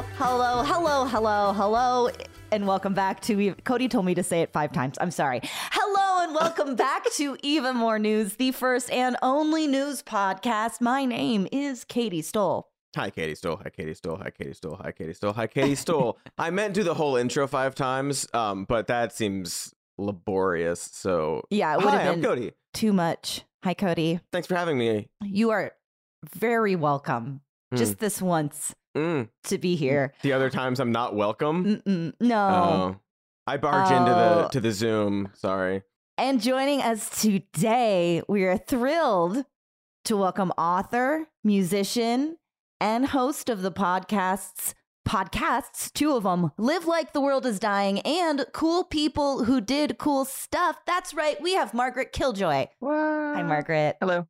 Hello, hello, hello, hello, hello, and welcome back to. Cody told me to say it five times. I'm sorry. Hello, and welcome back to Even More News, the first and only news podcast. My name is Katie Stoll. Hi, Katie Stoll. Hi, Katie Stoll. Hi, Katie Stoll. Hi, Katie Stoll. Hi, Katie Stoll. I meant to do the whole intro five times, um, but that seems laborious. So Yeah, it would hi, have I'm been Cody. too much. Hi, Cody. Thanks for having me. You are very welcome. Hmm. Just this once Mm. to be here. The other times I'm not welcome. Mm-mm, no. Oh, I barge into Oh. the to the Zoom. Sorry. And joining us today, we are thrilled to welcome author, musician, and host of the podcasts, podcasts, two of them, Live Like the World is Dying, and cool people who did cool stuff. That's right, we have Margaret Killjoy. Hi, Margaret. Hello.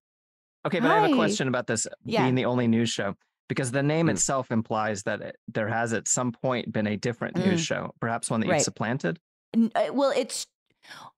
Okay, but I have a question about this Yeah. being the only news show because the name Hmm. itself implies that it, there has at some point been a different Mm. news show, perhaps one that Right. you've supplanted. Uh, Well, it's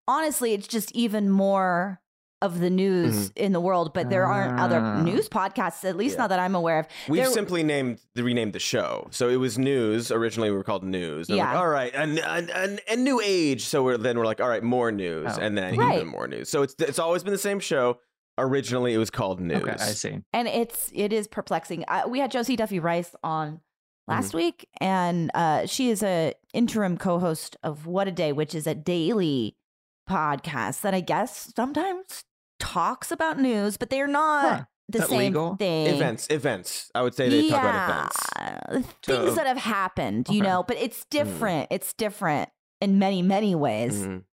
honestly, it's just even more of the news in the world, but there aren't other Ah. news podcasts, at least Yeah. not that I'm aware of. We've There- simply named the renamed the show. So it was news. Originally we were called news. And we're like, Yeah. all right, and and and new age. So we're then we're like, all right, more news, Oh. and then Right. even more news. So it's it's always been the same show. Originally it was called news. Okay, I see. and it's it is perplexing. Uh, we had Josie Duffy Rice on last week, and uh, she is a interim co-host of What a Day, which is a daily podcast that I guess sometimes talks about news, but they're not Huh. the same legal? thing. Events, events. I would say they talk about events. Things So- that have happened, you Okay. know, but it's different. It's different in many, many ways. Mhm.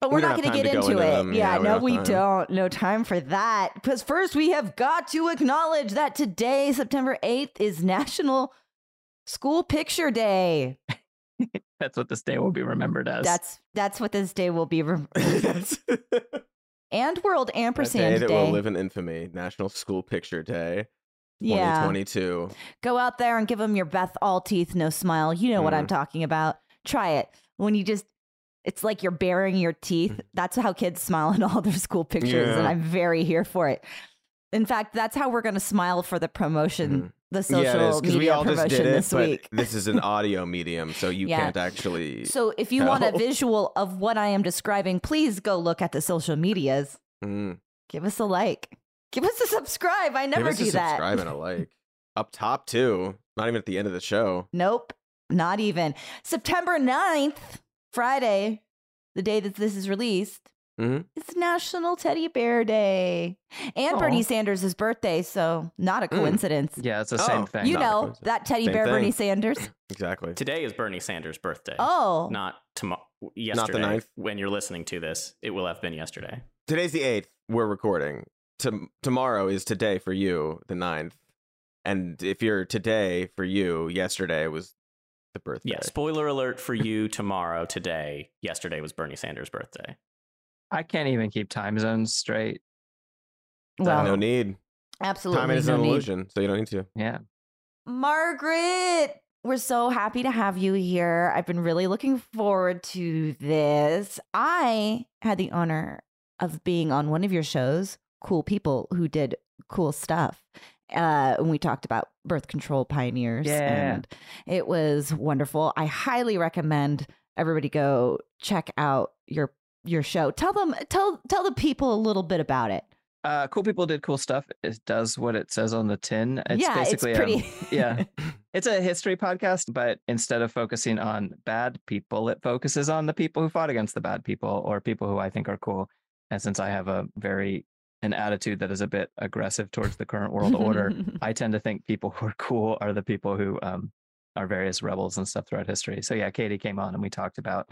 But We we're don't going to get into into it. them. Yeah, Yeah, we no, we time. don't. No time for that. Because first, we have got to acknowledge that today, September 8th, is National School Picture Day. That's what this day will be remembered as. That's that's what this day will be. Rem- That's and World that day Ampersand that Day. will live in infamy. National School Picture Day, yeah. 2022. Go out there and give them your Beth all teeth, no smile. You know what I'm Mhm. talking about. Try it. When you just, it's like you're baring your teeth. That's how kids smile in all their school pictures. And Mm-hmm. I'm very here for it. In fact, that's how we're going to smile for the promotion, the social yeah, is media we all just promotion did it, this but week. this is an audio medium, so you Yeah. can't actually. So if you want a visual of what I am describing, please go look at the social medias. Mm. Give us a like. Give us a subscribe. I never Give us do a that. subscribe and a like. Up top too. Not even at the end of the show. Nope, not even. September 9th, Friday, the day that this is released, Mhm. it's National Teddy Bear Day. And Aw. Bernie Sanders' birthday, so not a Mm. coincidence. yeah, it's the Oh, same thing. You Not know, that teddy Same bear thing. Bernie Sanders. Exactly. Today is Bernie Sanders' birthday. Oh, Not tomorrow. Yesterday. the 9th? When you're listening to this, it will have been yesterday. Today's the eighth. We're recording. To- tomorrow is today for you, the 9th. And if you're today for you, yesterday was the birthday. Yeah. Spoiler alert for you tomorrow. Today. Yesterday was Bernie Sanders' birthday. I can't even keep time zones straight. well, no need. absolutely Time is no an need. illusion, so you don't need to. Yeah. Margaret, we're so happy to have you here. I've been really looking forward to this. I had the honor of being on one of your shows, Cool People Who Did Cool Stuff. Uh, when we talked about birth control pioneers, Yeah. and it was wonderful. I highly recommend everybody go check out your your show. Tell them, tell tell the people a little bit about it. Uh, cool people did cool stuff. It does what it says on the tin. It's yeah, basically it's um, pretty. yeah. It's a history podcast, but instead of focusing on bad people, it focuses on the people who fought against the bad people or people who I think are cool. And since I have a very an attitude that is a bit aggressive towards the current world order, I tend to think people who are cool are the people who um, are various rebels and stuff throughout history. So yeah, Katie came on and we talked about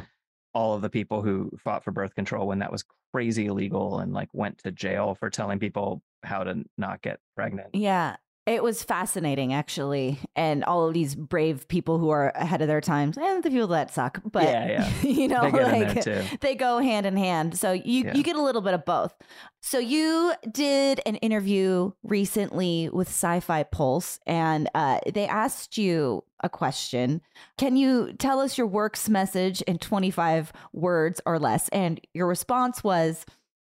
all of the people who fought for birth control when that was crazy illegal and like went to jail for telling people how to not get pregnant. Yeah, it was fascinating actually, and all of these brave people who are ahead of their times, and the people that suck. But Yeah, yeah. you know, They like they go hand in hand. So you Yeah. you get a little bit of both. So you did an interview recently with Sci-Fi Pulse, and uh, they asked you a question. Can you tell us your work's message in 25 words or less? And your response was.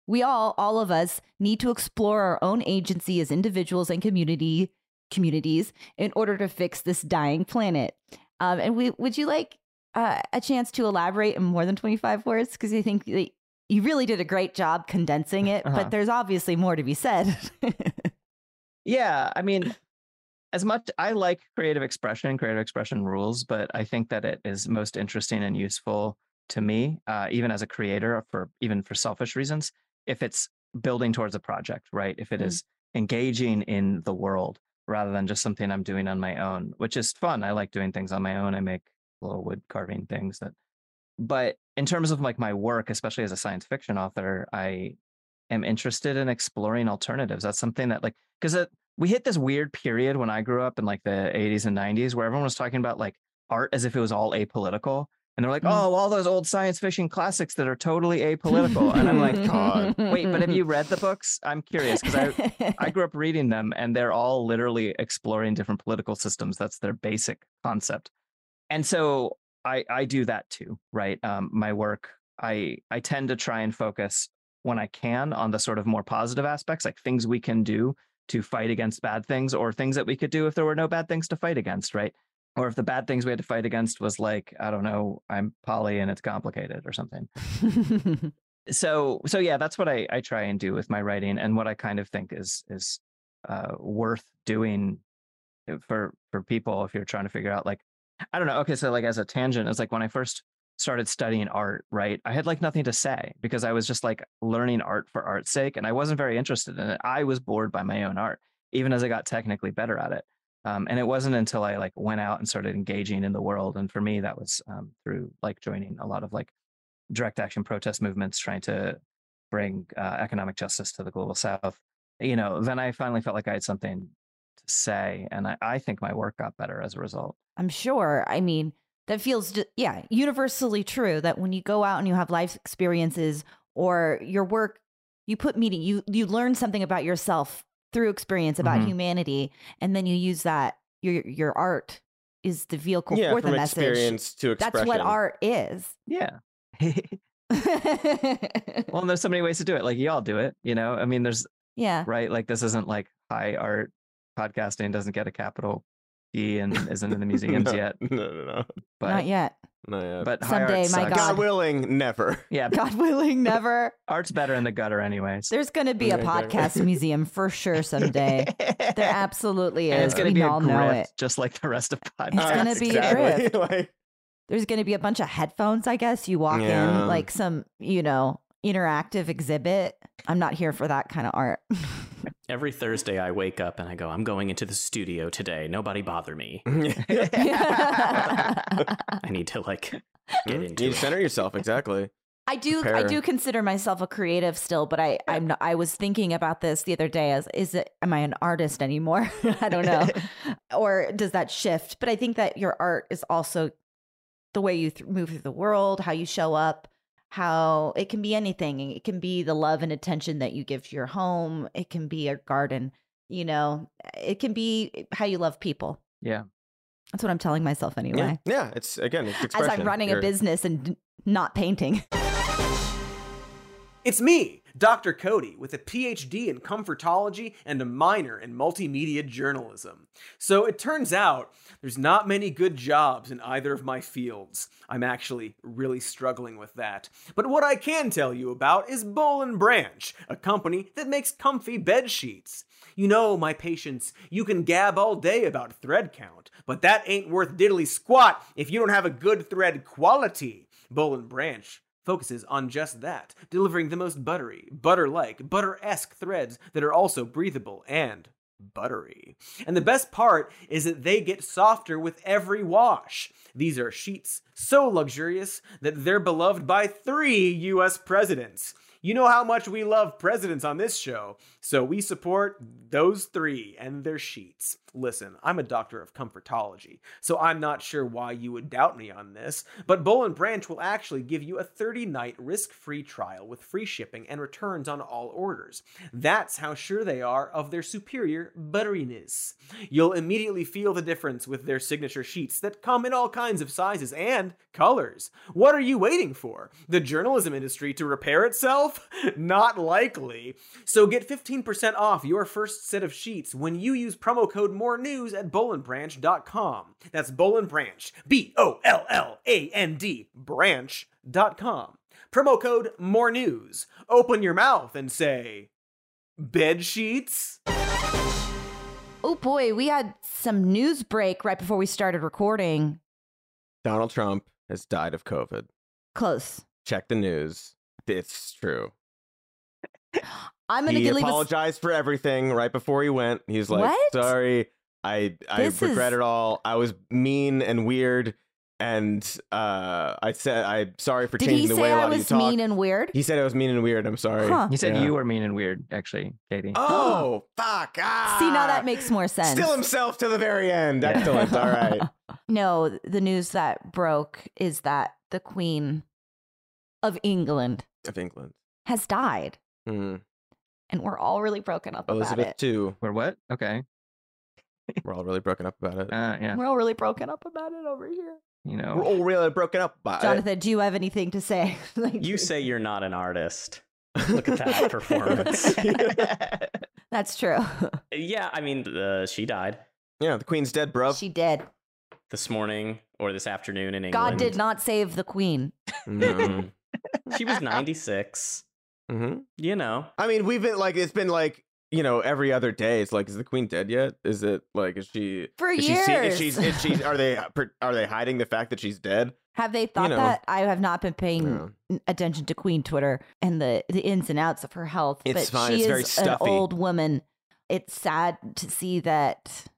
We all, all of us, need to explore our own agency as individuals and community communities in order to fix this dying planet. Um, and we would you like uh, a chance to elaborate in more than 25 words? Because I think that you really did a great job condensing it, Uh-huh. but there's obviously more to be said. Yeah, I mean, as much I like creative expression, creative expression rules, but I think that it is most interesting and useful to me, uh, even as a creator, for even for selfish reasons, if it's building towards a project, right? If it Mm. is engaging in the world rather than just something I'm doing on my own, which is fun. I like doing things on my own. I make little wood carving things that, but in terms of like my work, especially as a science fiction author, I am interested in exploring alternatives. That's something that like because we hit this weird period when I grew up in like the 80s and 90s where everyone was talking about like art as if it was all apolitical. And they're like, Mm. oh, all those old science fiction classics that are totally apolitical. And I'm like, God. wait, but have you read the books? I'm curious because I, I grew up reading them and they're all literally exploring different political systems. That's their basic concept. And so I, I do that too, right? Um, my work, I, I tend to try and focus when I can on the sort of more positive aspects, like things we can do to fight against bad things or things that we could do if there were no bad things to fight against, right? Or if the bad things we had to fight against was like, I don't know, I'm poly and it's complicated or something. So so yeah that's what I, I try and do with my writing and what i kind of think is is uh, worth doing uh, for for people if you're trying to figure out like i don't know okay so like as a tangent it's like when i first started studying art right i had like nothing to say because i was just like learning art for art's sake and i wasn't very interested in it. I was bored by my own art even as i got technically better at it um, and it wasn't until i like went out and started engaging in the world and for me that was um, through like joining a lot of like direct action protest movements trying to bring uh, economic justice to the global south you know then i finally felt like i had something to say and i, I think my work got better as a result I'm sure. I mean, that feels, yeah, universally true that when you go out and you have life experiences or your work, you put meaning, you, you learn something about yourself through experience about Mhm. humanity. And then you use that, your, your art is the vehicle yeah, for the message. experience to expression. That's what art is. yeah well and there's so many ways to do it like y'all do it you know i mean there's yeah. right like this isn't like high art podcasting doesn't get a capital e and isn't in the museums no, yet No, no, no. but Not yet. Not yet. but Someday, my. God. God willing, never. yeah God willing, never. art's better in the gutter anyways There's going to be a Yeah, exactly. podcast museum for sure someday. There absolutely and is. it's going to we be a all grift, know it. just like the rest of podcasts. It's gonna be a exactly. like, There's going to be a bunch of headphones, I guess. You walk Yeah. in like some, you know, interactive exhibit. I'm not here for that kind of art. Every Thursday, I wake up and I go, I'm going into the studio today. Nobody bother me. I need to like get into you it. center yourself exactly. I do I do consider myself a creative still, but I I'm not, I was thinking about this the other day as is it am I an artist anymore? I don't know. or does that shift? But I think that your art is also the way you th- move through the world, how you show up, how it can be anything. It can be the love and attention that you give to your home. It can be a garden, you know. It can be eh, how you love people. yeah That's what I'm telling myself anyway. yeah, it's again, it's As. I'm running a You're- business and not painting. It's me, Dr. Cody, with a PhD in comfortology and a minor in multimedia journalism. So it turns out there's not many good jobs in either of my fields. I'm actually really struggling with that. But what I can tell you about is Boll and Branch, a company that makes comfy bed sheets. You know, my patients, you can gab all day about thread count, but that ain't worth diddly squat if you don't have a good thread quality. Boll and Branch focuses on just that, delivering the most buttery, butter-like, butter-esque threads that are also breathable and buttery. And the best part is that they get softer with every wash. These are sheets so luxurious that they're beloved by three US presidents. You know how much we love presidents on this show, so we support those three and their sheets. Listen, I'm a doctor of comfortology, so I'm not sure why you would doubt me on this, but Boll and Branch will actually give you a 30 night risk free trial with free shipping and returns on all orders. That's how sure they are of their superior butteriness. You'll immediately feel the difference with their signature sheets that come in all kinds of sizes and colors. What are you waiting for? The journalism industry to repair itself? Yourself? Not likely. So get 15% off your first set of sheets when you use promo code more news at bollandbranch.com. That's Boll and Branch, B O L L A N D branch.com. Promo code more news. Open your mouth and say bed sheets. Oh boy, we had some news break right before we started recording. Donald Trump has died of COVID. Close. Check the news. It's true. I'm gonna he give leave us. apologized for everything right before he went. He's like, What? "Sorry, I I This regret is- it all. I was mean and weird, and uh, I said I'm sorry for Did changing the way a lot I of you was talk." mean and weird? he said I was mean and weird. I'm sorry. Huh. He said Yeah. you were mean and weird, actually, Katie. Oh fuck! Ah, See, now that makes more sense. still himself to the very end. Yeah. Excellent. All right. No, the news that broke is that the Queen of England Of England. has died, Hmm. and we're all really broken up about Elizabeth it. too. We're what? Okay. We're all really broken up about it. Uh, yeah. We're all really broken up about it over here. You know, We're all really broken up about Jonathan, do you have anything to say? Like, You say you're not an artist. Look at that performance. that's true. yeah, I mean, uh, she died yeah, the Queen's dead, bro. she did. this morning or this afternoon in England. God did not save the Queen. Mhm. She was 96. Mhm. You know. I mean, we've been like, it's been like, you know, every other day. It's like, is the Queen dead yet? Is it like, is she? For Is she? years. see- Is she? Is she? Are they? Are they hiding the fact that she's dead? Have they thought know. that? I have not been paying No. n- attention to Queen Twitter and the, the ins and outs of her health. It's but fine. she It's very is an old woman. It's sad to see that uh,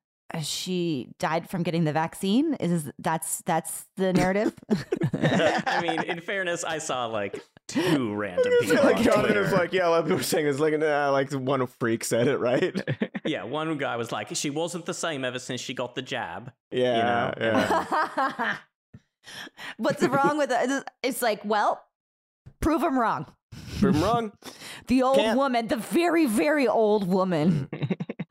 she died from getting the vaccine. Is that's that's the narrative? I mean, in fairness, I saw like two random It's people. like on Jonathan Twitter. like, yeah, a lot of people were saying it's like, nah, like one freak said it, right? yeah, one guy was like, she wasn't the same ever since she got the jab. Yeah, know? yeah. What's wrong with it? It's like, well, prove them wrong. Prove 'em wrong. The old Can't- woman, the very, very old woman,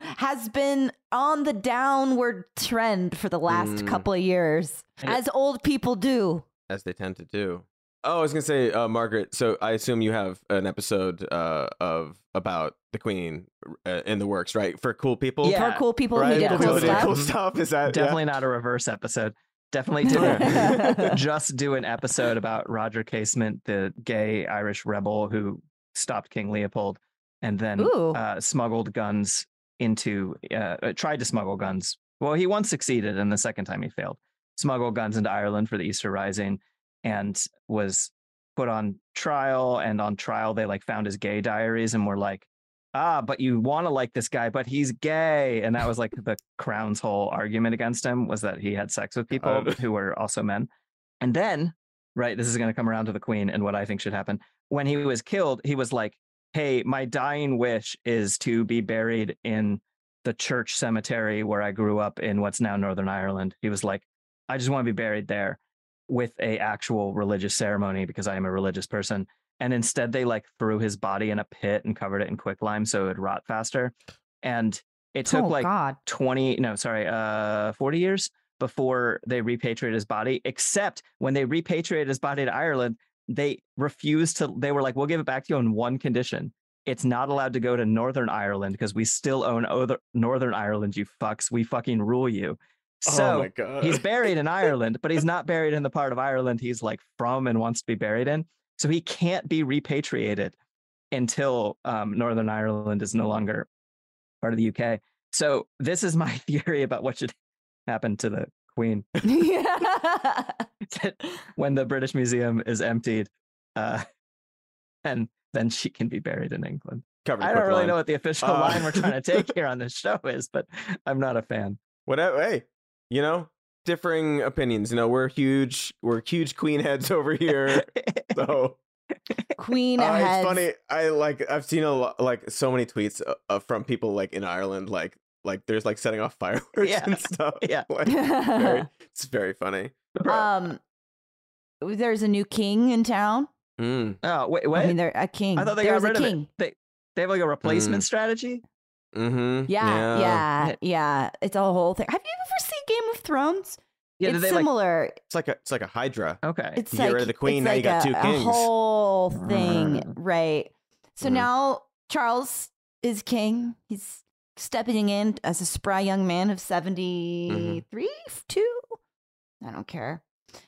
has been on the downward trend for the last Mm. couple of years, Yeah. as old people do. As they tend to do. Oh, I was gonna say, uh, Margaret. So I assume you have an episode uh, of about the Queen uh, in the works, right? For cool people, Yeah. For cool people right? who did Yeah, cool People who stuff. cool stuff. Is that Definitely not a reverse episode. Definitely didn't just do an episode about Roger Casement, the gay Irish rebel who stopped King Leopold and then uh, smuggled guns into, uh, uh, tried to smuggle guns. Well, he once succeeded, and the second time he failed. Smuggled guns into Ireland for the Easter Rising and was put on trial. And on trial, they like found his gay diaries and were like, ah, but you want to like this guy, but he's gay. And that was like the crown's whole argument against him was that he had sex with people God. who were also men. And then, right, this is going to come around to the queen and what I think should happen. When he was killed, he was like, hey, my dying wish is to be buried in the church cemetery where I grew up in what's now Northern Ireland. He was like, I just want to be buried there with a actual religious ceremony because I am a religious person and instead they like threw his body in a pit and covered it in quicklime so it would rot faster and it took oh, like God. 20 no sorry uh 40 years before they repatriated his body except when they repatriated his body to ireland they refused to they were like we'll give it back to you on one condition it's not allowed to go to northern ireland because we still own other northern ireland you fucks we fucking rule you so oh my god. he's buried in Ireland, but he's not buried in the part of Ireland he's like from and wants to be buried in. So he can't be repatriated until um, Northern Ireland is no longer part of the UK. So this is my theory about what should happen to the Queen that when the British Museum is emptied, uh, and then she can be buried in England. Covered I don't really quicklime. know what the official Uh, line we're trying to take here on this show is, but I'm not a fan. Whatever. Hey, you know, differing opinions. You know, we're huge. We're huge Queen heads over here. so Queen uh, has. it's funny. I like. I've seen a lot, like so many tweets uh, uh, from people like in Ireland. Like, like there's like setting off fireworks Yeah. and stuff. Yeah. Like, very, it's very funny. um, there's a new king in town. Mm. Oh wait, what? I mean, they're a king. I thought they There's got rid a of king. it. They they have like a replacement Mm. strategy. Mm-hmm. Yeah, yeah, Yeah. yeah, It's a whole thing. Have you ever seen Game of Thrones? Yeah, it's did they, like- similar. It's like a it's like a hydra. Okay. it's You get like rid of the queen, it's now you got a, two a kings. whole thing, Mm. right? So Mhm. now Charles is king. He's stepping in as a spry young man of 73, Mm-hmm. two. I don't care.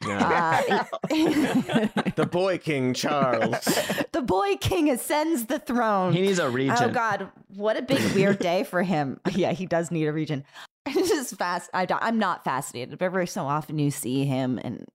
Yeah. Uh, the boy king Charles. the boy king ascends the throne. he needs a region. Oh God, what a big weird day for him. Yeah, he does need a region. It's just fast. I don't, I'm not fascinated, but every so often you see him, and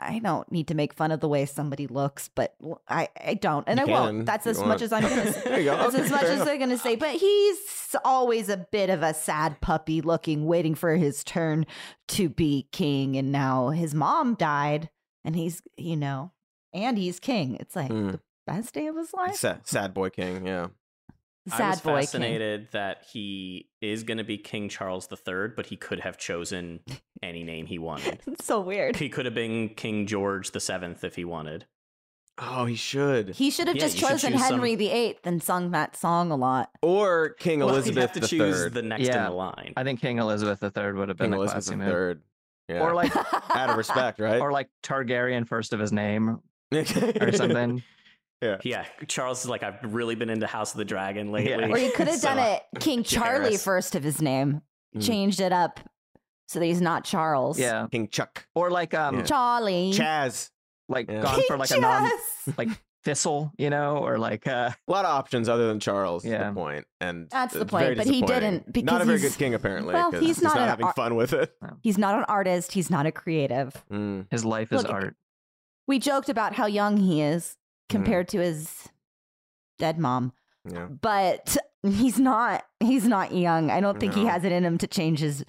I don't need to make fun of the way somebody looks, but I, I don't, and You I can won't. That's as much as I'm gonna. Say. There you go. That's Okay, as much as. I'm gonna say. But he's always a bit of a sad puppy, looking, waiting for his turn to be king, and now his mom died, and he's, you know, and he's king. It's like Hmm. the best day of his life. sad, sad boy king. Yeah. Sad I was boy king. fascinated that he is going to be King Charles III, but he could have chosen any name he wanted. It's so weird. He could have been King George VII if he wanted. Oh, he should. He should have Yeah, just chosen choose some- Henry VIII and sung that song a lot. Or King Well, Elizabeth you have to the choose third. the next Yeah. in the line. I think King Elizabeth III would have been King a Elizabeth classy the move. third. Yeah. Or like out of respect, right? or like Targaryen first of his name or or something. Yeah, Yeah. Charles is like, I've really been into House of the Dragon lately. Yeah. or you could have So, done it King Charlie Jairus. first of his name. Mm. Changed it up so that he's not Charles. Yeah. King Chuck. Or like um Yeah. Charlie. Chaz. like Yeah. gone King for like a non like thistle, you know, or like uh A lot of options other than Charles. Is Yeah. the point, and That's the point, but he didn't, because not a very good king apparently. well, 'cause he's not an having ar- fun with it. He's not an artist. He's not a creative. Mm. his life is Look, art. We joked about how young he is compared to his dead mom, Yeah. but he's not. He's not young. I don't think he has it in him to change his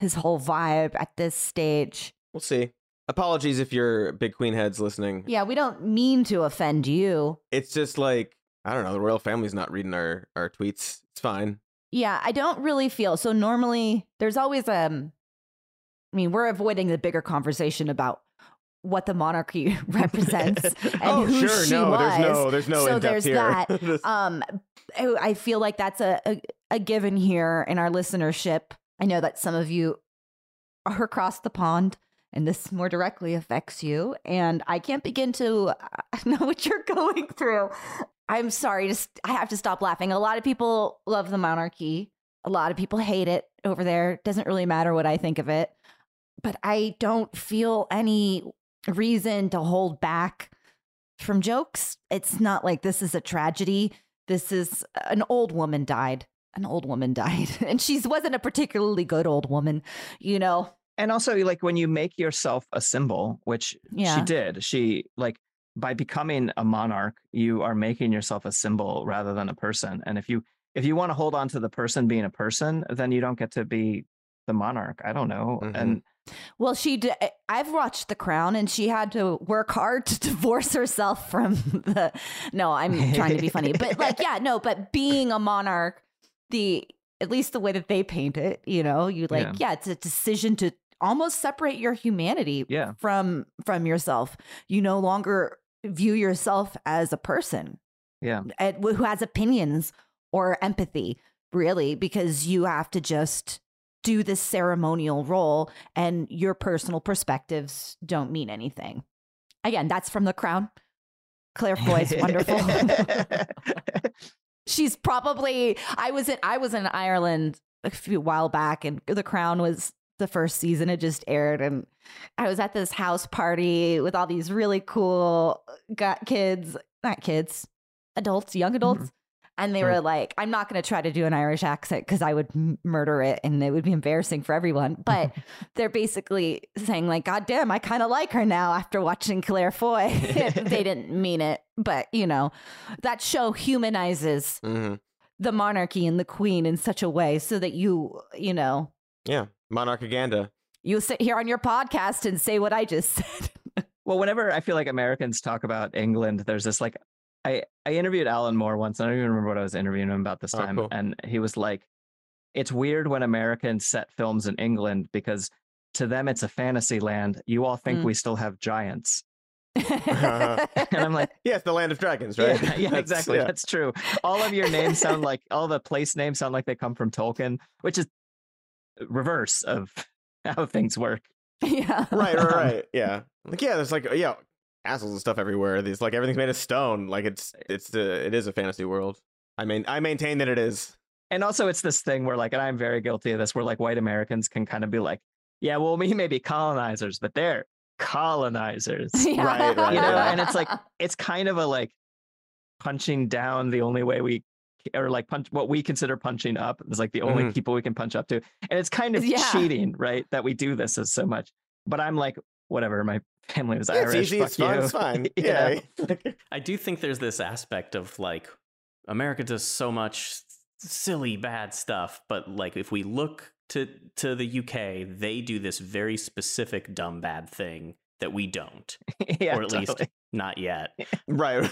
his whole vibe at this stage. We'll see. Apologies if you're big queen heads listening. Yeah, we don't mean to offend you. It's just like I don't know. The royal family's not reading our our tweets. It's fine. Yeah, I don't really feel so. Normally, there's always um. I mean, we're avoiding the bigger conversation about what the monarchy represents and oh who sure, she no, was. there's no, there's no So there's here. that. Um, I I feel like that's a, a a given here in our listenership. I know that some of you are across the pond, and this more directly affects you. And I can't begin to uh, know what you're going through. I'm sorry. Just I have to stop laughing. A lot of people love the monarchy. A lot of people hate it over there. Doesn't really matter what I think of it. But I don't feel any reason to hold back from jokes. It's not like this is a tragedy. This is an old woman died. An old woman died. And she wasn't a particularly good old woman, you know? And also like when you make yourself a symbol, which Yeah. she did, she like by becoming a monarch, you are making yourself a symbol rather than a person. And if you if you want to hold on to the person being a person, then you don't get to be the monarch. I don't know. Mhm. And Well, she did. Eh, I've watched The Crown, and she had to work hard to divorce herself from the. No, I'm trying to be funny, but like, yeah, no, but being a monarch, the at least the way that they paint it, you know, you like, Yeah. yeah, it's a decision to almost separate your humanity Yeah. from from yourself. You no longer view yourself as a person yeah. at- who has opinions or empathy, really, because you have to just do this ceremonial role and your personal perspectives don't mean anything. Again, that's from The Crown. Claire Foy is wonderful. She's probably I was in I was in Ireland a few while back and The Crown was the first season it just aired and I was at this house party with all these really cool uh, got kids, not kids, adults, young mm-hmm. adults. And they were like, I'm not going to try to do an Irish accent because I would m- murder it and it would be embarrassing for everyone. But they're basically saying, like, God damn, I kind of like her now after watching Claire Foy. they didn't mean it. But, you know, that show humanizes Mhm. the monarchy and the queen in such a way so that you, you know, Yeah, monarchaganda. you sit here on your podcast and say what I just said. Well, whenever I feel like Americans talk about England, there's this like I I interviewed Alan Moore once. I don't even remember what I was interviewing him about this Oh, time, cool. and he was like, "It's weird when Americans set films in England because to them it's a fantasy land. You all think Mm. we still have giants." And I'm like, Yeah, it's the land of dragons, right? Yeah, yeah, That's- exactly. yeah. That's true. All of your names sound like all the place names sound like they come from Tolkien, which is reverse of how things work. yeah. right, right, right. Yeah. Like yeah, there's like yeah, castles and stuff everywhere. There's like everything's made of stone. Like it's it's uh, it is a fantasy world. I mean, I maintain that it is. And also, it's this thing where, like, and I'm very guilty of this, where like white Americans can kind of be like, yeah, well, we may be colonizers, but they're colonizers. Yeah. Right, right, You know, right. and it's like it's kind of a like punching down the only way we or like punch what we consider punching up is like the only Mhm. people we can punch up to. And it's kind of Yeah. cheating, right? That we do this as so much. But I'm like, whatever, my family was Yeah, Irish. it's easy. fuck It's fun. you. It's fine. You Yeah. I do think there's this aspect of like America does so much silly bad stuff, but like if we look to to the UK, they do this very specific dumb bad thing that we don't, yeah, or at least not yet. right.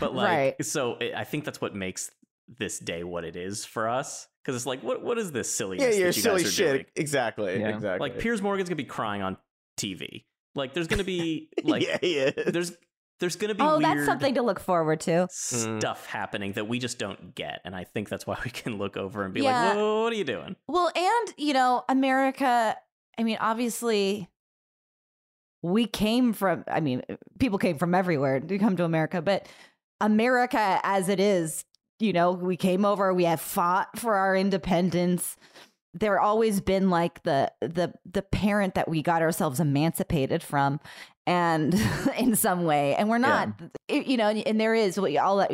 But like, Right. so it, I think that's what makes this day what it is for us. Because it's like, what what is this silliness? yeah, yeah, that you silly guys are shit. doing? Exactly. Yeah. Exactly. Like Piers Morgan's gonna be crying on TV. Like there's gonna be like yeah, yeah. there's there's gonna be Oh, weird that's something to look forward to. Mm. stuff happening that we just don't get, and I think that's why we can look over and be Yeah. like, "Whoa, what are you doing?" Well, and you know, America, I mean, obviously we came from I mean, people came from everywhere to come to America, but America as it is, you know, we came over, we have fought for our independence. There always been like the the the parent that we got ourselves emancipated from and in some way. And we're not it- you know, and there is what all that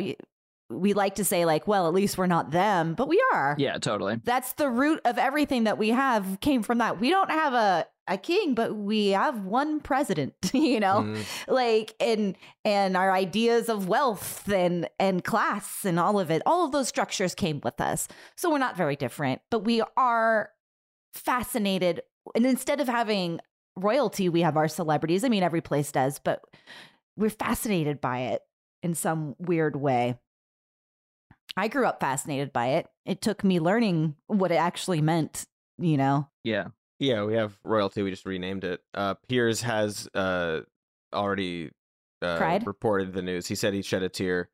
we like to say like, well, at least we're not them, but we are Yeah, totally. that's the root of everything that we have came from that. We don't have a a king, but we have one president, you know? Mhm. Like and and our ideas of wealth and and class and all of it, all of those structures came with us. So we're not very different, but we are fascinated and instead of having royalty, we have our celebrities. I mean, every place does, but we're fascinated by it in some weird way. I grew up fascinated by it. It took me learning what it actually meant, you know. Yeah. Yeah, we have royalty. We just renamed it. Uh, Piers has uh, already uh, Cried? reported the news. He said he shed a tear.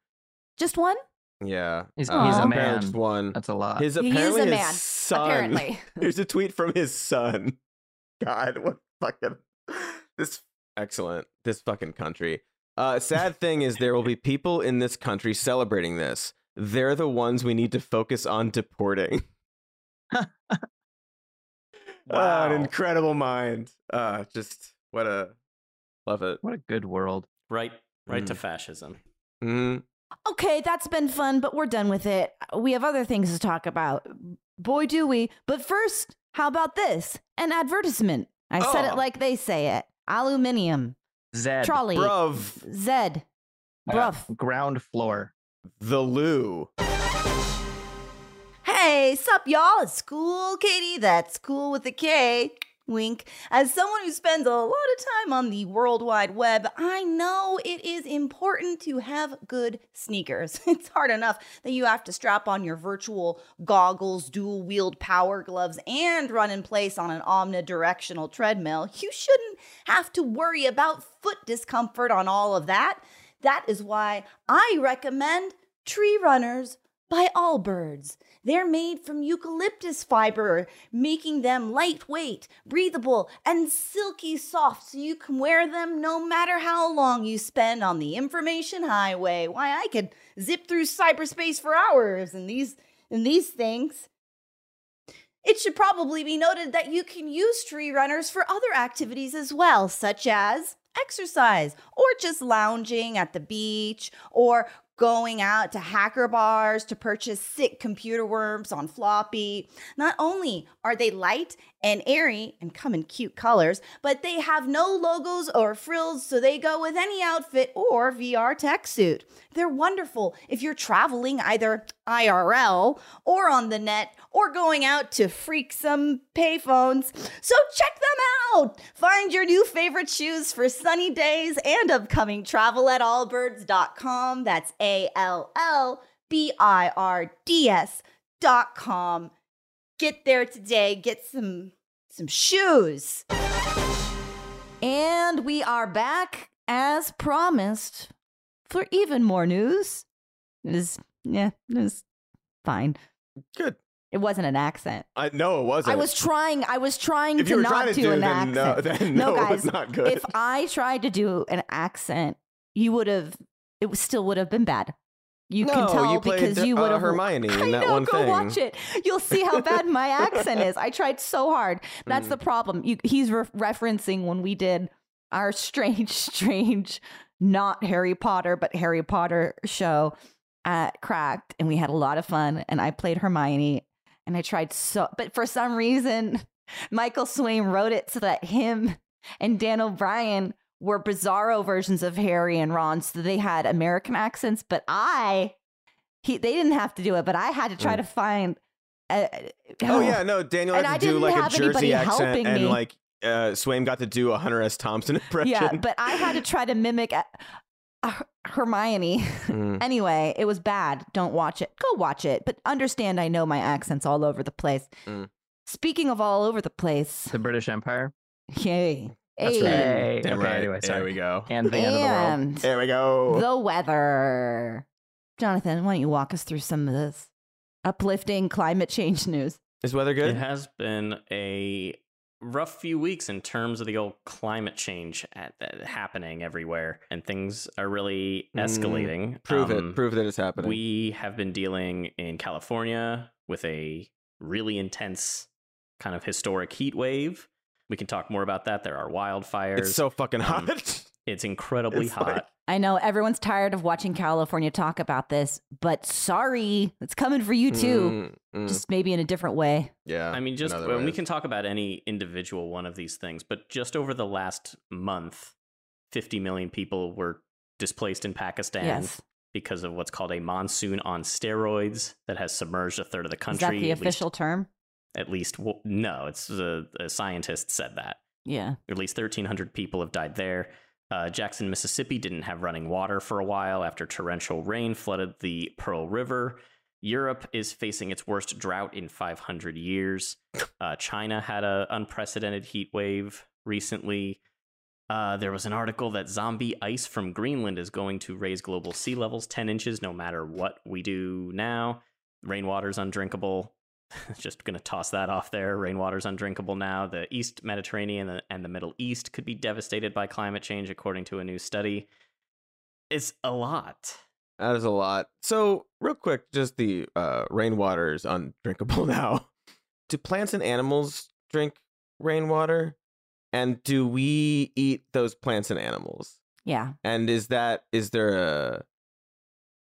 Just one? Yeah, He's- uh, he's a apparently man. Just one. That's a lot. His He is apparently a his man, son. Apparently. Here's a tweet from his son. God, what fucking this excellent. This fucking country. Uh, sad thing is there will be people in this country celebrating this. They're the ones we need to focus on deporting. Ah, an incredible mind. Uh, just what a love it. what a good world. Right, right to Mm. fascism. Mhm. Okay, that's been fun, but we're done with it. We have other things to talk about. Boy, do we. But first, how about this? An advertisement. I said Oh. it like they say it. Aluminium. Zed. Trolley. Bruv, Zed. Uh, ground floor. the Lou. Hey, sup, y'all? It's Cool Katie. That's cool with a K. Wink. As someone who spends a lot of time on the World Wide Web, I know it is important to have good sneakers. It's hard enough that you have to strap on your virtual goggles, dual wield power gloves, and run in place on an omnidirectional treadmill. You shouldn't have to worry about foot discomfort on all of that. That is why I recommend Tree Runners by Allbirds. They're made from eucalyptus fiber, making them lightweight, breathable, and silky soft so you can wear them no matter how long you spend on the information highway. Why I could zip through cyberspace for hours in these in these things. It should probably be noted that you can use tree runners for other activities as well, such as exercise or just lounging at the beach or going out to hacker bars to purchase sick computer worms on floppy. Not only are they light and airy and come in cute colors, but they have no logos or frills, so they go with any outfit or VR tech suit. They're wonderful if you're traveling either IRL or on the net or going out to freak some payphones. So check them out. Find your new favorite shoes for sunny days and upcoming travel at allbirds.com. That's A L L B I R D S dot com. Get there today. Get some some shoes. And we are back as promised for even more news. It is yeah, it is fine. Good. It wasn't an accent. I no, it wasn't. I was trying. I was trying If to not trying to do do, an then no, accent. then No, no, guys, not good. if I tried to do an accent, you would have. It was- still would have been bad. You no, can tell you because you uh, would have Hermione I in that know, one go thing. watch it. You'll see how bad my accent is. I tried so hard. That's Mm. the problem. You, he's re- referencing when we did our strange, strange, not Harry Potter, but Harry Potter show at Cracked, and we had a lot of fun. And I played Hermione, and I tried so, but for some reason, Michael Swaim wrote it so that him and Dan O'Brien were bizarro versions of Harry and Ron, so they had American accents. But I, he, they didn't have to do it, but I had to try Mm. to find. Uh, Oh yeah, no, Daniel And had I to do didn't like a have anybody Jersey accent, helping and me. like uh, Swaim got to do a Hunter S. Thompson impression. yeah, but I had to try to mimic uh, uh, Hermione. Mm. anyway, it was bad. Don't watch it. Go watch it, but understand I know my accents all over the place. Mm. Speaking of all over the place, The British Empire yay. That's Hey. right. Hey, Damn okay, right. anyway, there sorry. we go. and the end of the world. There we go. the weather. Jonathan, why don't you walk us through some of this uplifting climate change news? Is weather good? It has been a rough few weeks in terms of the old climate change at, at- happening everywhere, and things are really Mm, escalating. Prove Um, it. Prove that it's happening. We have been dealing in California with a really intense kind of historic heat wave. We can talk more about that. There are wildfires. it's so fucking um, hot. It's incredibly It's hot. like- I know everyone's tired of watching California talk about this, but sorry, it's coming for you too. Mm, mm, Just maybe in a different way. yeah. I mean, just in when we can talk about any individual one of these things, but just over the last month, 50 million people were displaced in Pakistan Yes. because of what's called a monsoon on steroids that has submerged a third of the country. Is country. that the at least- official term? At least, well, no, it's a, a scientist said that. Yeah. At least 1,300 people have died there. Uh, Jackson, Mississippi didn't have running water for a while after torrential rain flooded the Pearl River. Europe is facing its worst drought in 500 years. Uh, China had an unprecedented heat wave recently. Uh, there was an article that zombie ice from Greenland is going to raise global sea levels 10 inches no matter what we do now. Rainwater's undrinkable. Just going to toss that off there. Rainwater's undrinkable now. The East Mediterranean and the Middle East could be devastated by climate change, according to a new study. It's a lot. That is a lot. So, real quick, just the uh, rainwater is undrinkable now. Do plants and animals drink rainwater? And do we eat those plants and animals? Yeah. And is that is there a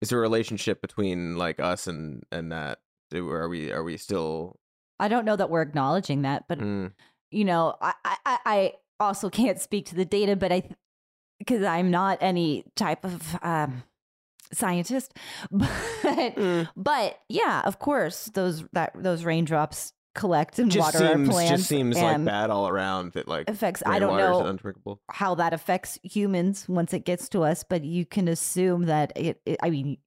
is there a relationship between like us and and that? Are we are we still? I don't know that we're acknowledging that, but Mm, you know, I, I, I- also can't speak to the data, but I, because I'm not any type of um, scientist, but mm. but yeah, of course, those that those raindrops collect and Just water our plants. just seems like bad all around. That like Affects. I don't know how that affects humans once it gets to us, but you can assume that it. it I mean.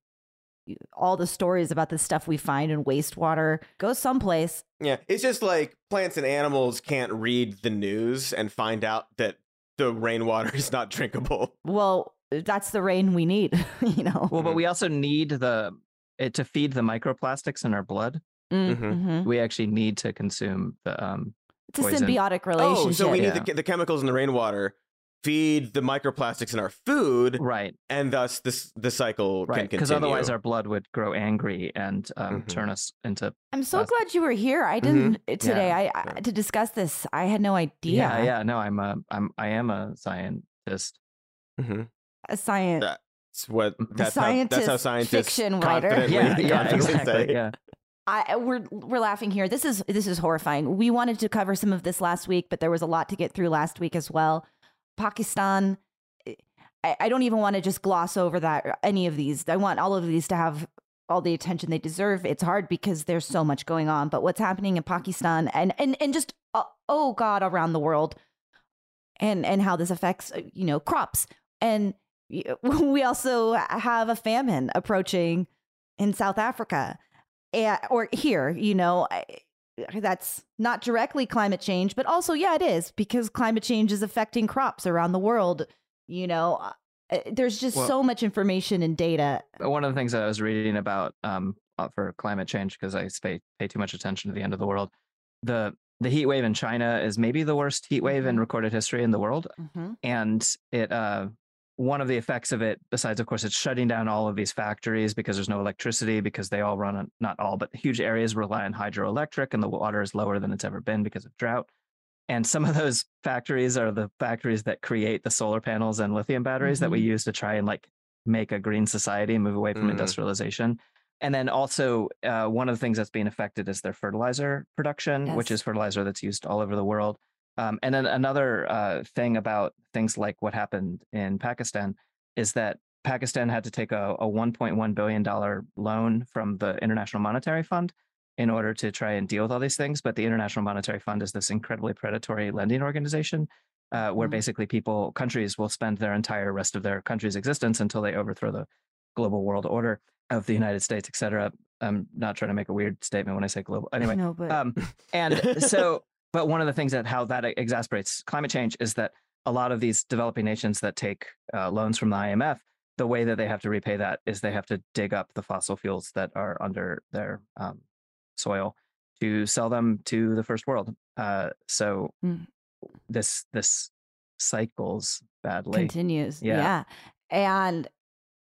You- All the stories about the stuff we find in wastewater go someplace. Yeah, it's just like plants and animals can't read the news and find out that the rainwater is not drinkable. Well, that's the rain we need, you know. Well, but we also need the it to feed the microplastics in our blood. Mm, Mhm. mhm. We actually need to consume the um It's a poison. symbiotic relationship. Oh, so we need Yeah. the, the chemicals in the rainwater feed the microplastics in our food, right, and thus this the cycle right, can because otherwise our blood would grow angry and um, Mhm. turn us into I'm so That's- glad you were here. I didn't uh, today. Yeah. I, I to discuss this. I had no idea. yeah, yeah. No, I'm a I'm I am a scientist. Mhm. A science. That's what that's how, that's how scientists fiction writer. Yeah, yeah, exactly. say. Yeah, I we're we're laughing here. This is this is horrifying. We wanted to cover some of this last week, but there was a lot to get through last week as well. Pakistan. I, I don't even want to just gloss over that any of these. I want all of these to have all the attention they deserve. It's hard because there's so much going on. But what's happening in Pakistan and and and just uh, oh god around the world, and and how this affects uh, you know crops and we also have a famine approaching in South Africa eh, or here, you know, that's not directly climate change, but also, yeah, it is because climate change is affecting crops around the world. You know, uh, eh, there's just Well- so much information and data. One of the things that I was reading about um uh, for climate change because I pay pay too much attention to the end of the world. the The heat wave in China is maybe the worst heat wave in Mhm. recorded history in the world, Mm-hmm. and it uh, one of the effects of it, besides of course it's shutting down all of these factories because there's no electricity because they all run on not all but huge areas rely on hydroelectric and the water is lower than it's ever been because of drought. And some of those factories are the factories that create the solar panels and lithium batteries that we use to try and like make a green society and move away from Mhm. industrialization. And then also, uh, one of the things that's being affected is their fertilizer production, which is fertilizer that's used all over the world. Um, and then another uh, thing about things like what happened in Pakistan is that Pakistan had to take a, a $1.1 billion loan from the International Monetary Fund in order to try and deal with all these things. But the International Monetary Fund is this incredibly predatory lending organization uh, where Mhm. basically people, countries will spend their entire rest of their country's existence until they overthrow the global world order of the United States, et cetera. I'm not trying to make a weird statement when I say global. Anyway, no, but um, and so, but one of the things that how that exasperates climate change is that a lot of these developing nations that take uh, loans from the IMF, the way that they have to repay that is they have to dig up the fossil fuels that are under their um, soil to sell them to the first world. Uh, so Mm. this this cycles badly. continues. Yeah. Yeah. And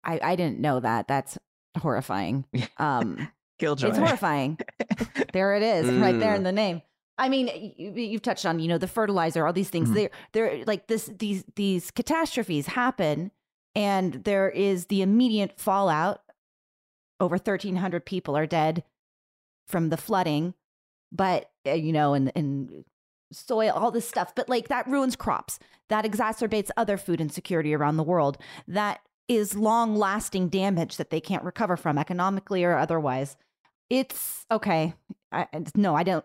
I I didn't know that. That's horrifying. Um Killjoy. it's horrifying. there it is, right there Mm. in the name. I mean, you, you've touched on, you know, the fertilizer, all these things. Mhm. They're they're like this these these catastrophes happen and there is the immediate fallout. Over 1300 people are dead from the flooding, but uh, you know, and and soil, all this stuff. But like that ruins crops. That exacerbates other food insecurity around the world. That is long lasting damage that they can't recover from economically or otherwise. It's okay. I- no, I don't.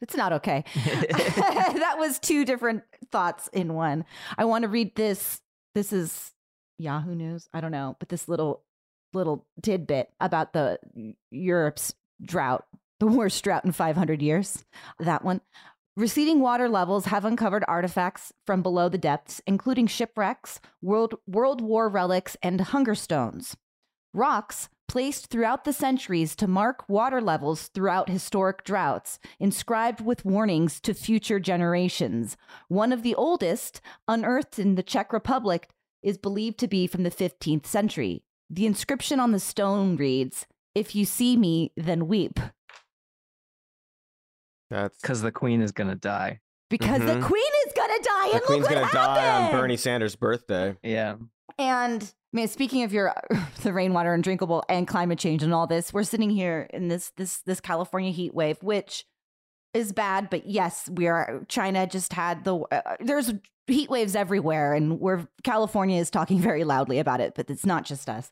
It's not okay. that was two different thoughts in one. I want to read this. This is Yahoo News. I don't know, but this little little tidbit about the Europe's drought, the worst drought in 500 years. That one. Receding water levels have uncovered artifacts from below the depths, including shipwrecks, World, World War relics, and hunger stones. Rocks placed throughout the centuries to mark water levels throughout historic droughts, inscribed with warnings to future generations. One of the oldest, unearthed in the Czech Republic, is believed to be from the 15th century. The inscription on the stone reads, If you see me, then weep. That's Because the queen is gonna die. Because the Mhm. queen is gonna die, the and queen's look gonna what die on! Bernie Sanders' birthday. Yeah. And I mean, speaking of your the rainwater and drinkable and climate change and all this, we're sitting here in this this this California heat wave, which is bad. But yes, we are. China just had the uh, there's heat waves everywhere, and we're California is talking very loudly about it. But it's not just us.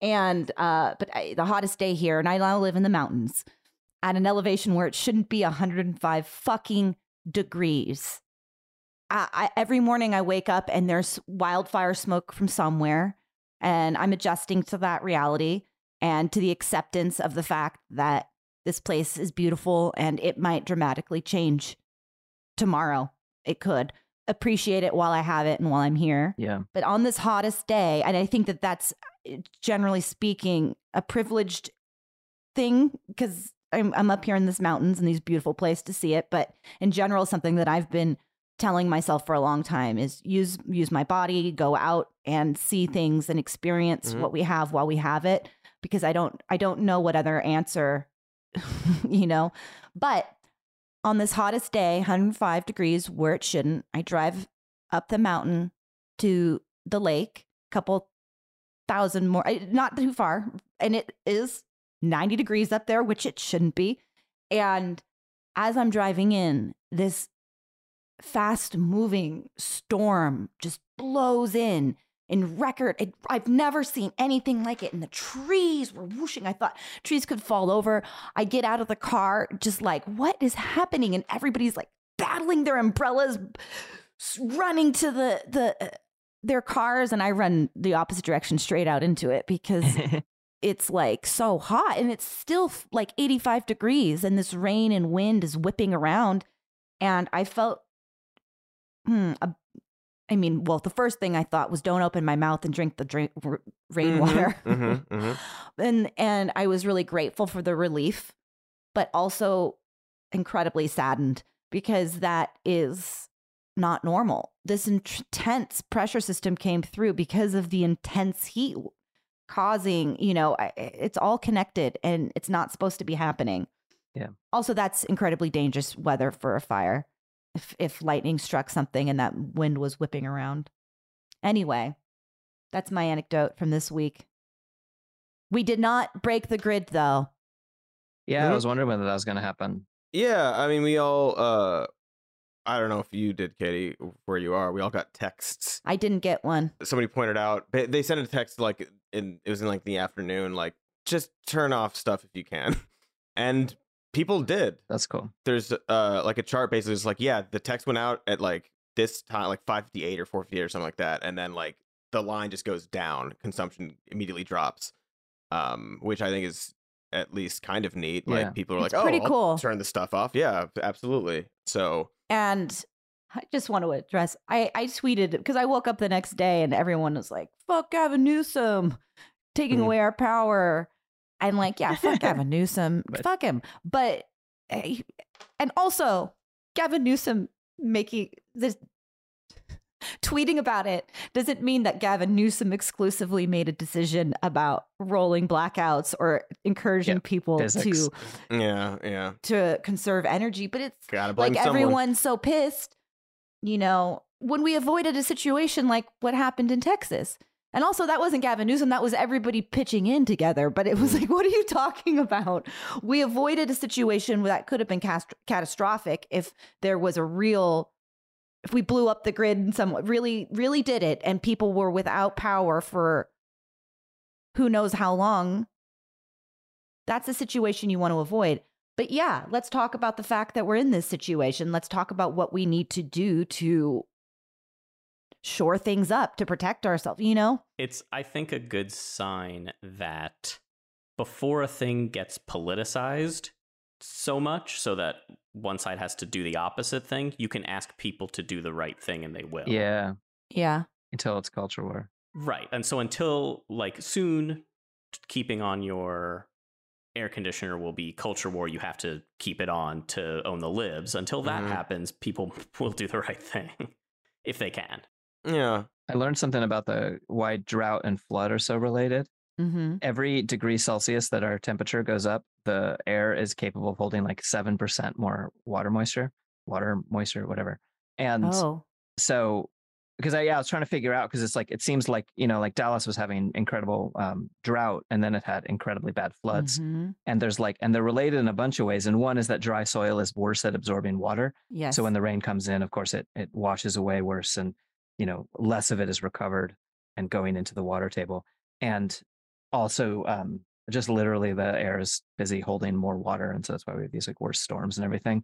And uh, but I, the hottest day here, and I now live in the mountains at an elevation where it shouldn't be 105 fucking degrees. I, I, every morning I wake up and there's wildfire smoke from somewhere, and I'm adjusting to that reality and to the acceptance of the fact that this place is beautiful and it might dramatically change tomorrow. It could appreciate it while I have it and while I'm here. Yeah. But on this hottest day, and I think that that's uh, generally speaking a privileged thing because I'm, I'm up here in these mountains and these beautiful place to see it. But in general, something that I've been telling myself for a long time is use use my body, go out and see things and experience Mhm. what we have while we have it because I don't I don't know what other answer you know. But on this hottest day, 105 degrees where it shouldn't, I drive up the mountain to the lake, couple thousand more, eh, not too far, and it is 90 degrees up there, which it shouldn't be. And as I'm driving in, this fast moving storm just blows in in record. It, I've never seen anything like it. And the trees were whooshing. I thought trees could fall over. I get out of the car, just like, what is happening? And everybody's like battling their umbrellas, running to the the uh, their cars, and I run the opposite direction straight out into it because it's like so hot and it's still like 85 degrees and this rain and wind is whipping around and i felt hmm, a, I mean, well, the first thing I thought was don't open my mouth and drink the drink r- Mhm, rainwater. mhm, mhm. and and I was really grateful for the relief, but also incredibly saddened because that is not normal. This intense pressure system came through because of the intense heat causing, you know, it's all connected and it's not supposed to be happening. Yeah. Also, that's incredibly dangerous weather for a fire. If if lightning struck something and that wind was whipping around. Anyway, that's my anecdote from this week. We did not break the grid though. Yeah. I was wondering whether that was going to happen. Yeah, I mean, we all. uh I don't know if you did, Katie, where you are. We all got texts. I didn't get one. Somebody pointed out they, they sent a text like in it was in like the afternoon, like just turn off stuff if you can, and people did. That's cool. There's uh like a chart basically. It's like yeah, the text went out at like this time, like five fifty eight or four fifty eight or something like that, and then like the line just goes down. Consumption immediately drops, um, which I think is at least kind of neat. Yeah. Like people are It's like, oh, pretty I'll cool. turn the stuff off. Yeah, absolutely. So And I just want to address I, I tweeted because I woke up the next day and everyone was like, fuck Gavin Newsom, taking Mhm. away our power. I'm like, yeah, fuck Gavin Newsom. But- fuck him. But, eh, and also, Gavin Newsom making this tweeting about it doesn't mean that Gavin Newsom exclusively made a decision about rolling blackouts or encouraging Yeah, people physics. to yeah, yeah. to conserve energy. But it's Gotta like someone. everyone's so pissed, you know, when we avoided a situation like what happened in Texas. And also, that wasn't Gavin Newsom. That was everybody pitching in together. But it was Mhm. like, what are you talking about? We avoided a situation that could have been cast- catastrophic if there was a real, if we blew up the grid and someone really, really did it and people were without power for who knows how long. That's a situation you want to avoid. But yeah, let's talk about the fact that we're in this situation. Let's talk about what we need to do to shore things up to protect ourselves, you know? It's, I think, a good sign that before a thing gets politicized so much, so that one side has to do the opposite thing, you can ask people to do the right thing and they will. Yeah, Yeah. until it's culture war. Right. And so until like soon, keeping on your air conditioner will be culture war. You have to keep it on to own the libs. Until that Mhm. happens, people will do the right thing if they can. Yeah. I learned something about the why drought and flood are so related. Mm-hmm. Every degree Celsius that our temperature goes up, the air is capable of holding like 7% more water moisture, water moisture, whatever. And Oh. so because I, yeah, I was trying to figure out because it's like it seems like you know like Dallas was having incredible um, drought and then it had incredibly bad floods Mhm. and there's like and they're related in a bunch of ways and one is that dry soil is worse at absorbing water Yes. so when the rain comes in of course it it washes away worse and you know less of it is recovered and going into the water table and also um, just literally the air is busy holding more water and so that's why we have these like worse storms and everything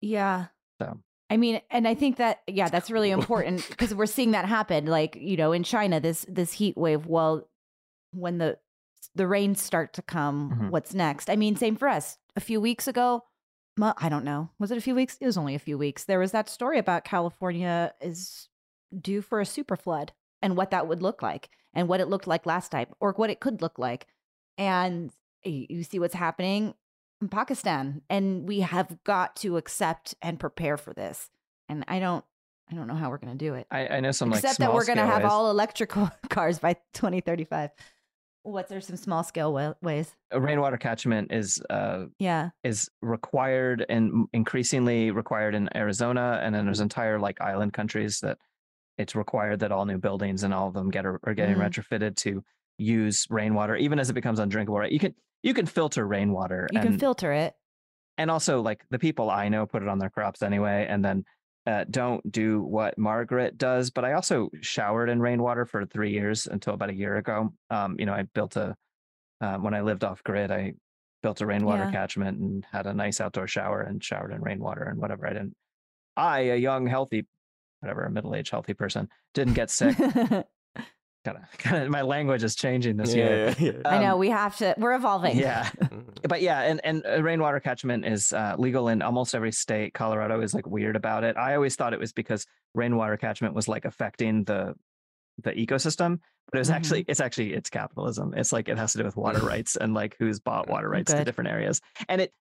yeah. so I mean, and I think that yeah, that's really important because we're seeing that happen. Like you know, in China, this this heat wave. Well, when the the rains start to come, Mhm. what's next? I mean, same for us. A few weeks ago, I don't know. Was it a few weeks? It was only a few weeks. There was that story about California is due for a super flood and what that would look like and what it looked like last time or what it could look like. And you see what's happening in Pakistan and we have got to accept and prepare for this. And I don't I don't know how we're going to do it. I, I know some like Except that we're going to have ways. all electrical cars by 2035. What's there some small scale wa- ways? Uh, rainwater catchment is uh, Yeah. is required and increasingly required in Arizona, and then there's entire like island countries that it's required that all new buildings and all of them get are getting Mhm. retrofitted to use rainwater, even as it becomes undrinkable. Right? You can you can filter rainwater, You and can filter it. and also like the people I know put it on their crops anyway, and then uh, don't do what Margaret does. But I also showered in rainwater for three years until about a year ago. Um, you know, I built a um, when I lived off grid, I built a rainwater Yeah. catchment and had a nice outdoor shower and showered in rainwater and whatever. I didn't. I, a young, healthy, whatever, a middle-aged, healthy person, didn't get sick. kind of, kind of, my language is changing this yeah, year. yeah, yeah. I know Um, we have to. We're evolving. Yeah, Mhm. but yeah, and and uh, rainwater catchment is uh, legal in almost every state. Colorado is like weird about it. I always thought it was because rainwater catchment was like affecting the the ecosystem, but it was actually it's actually it's capitalism. It's like it has to do with water rights and like who's bought water rights to different areas. And it,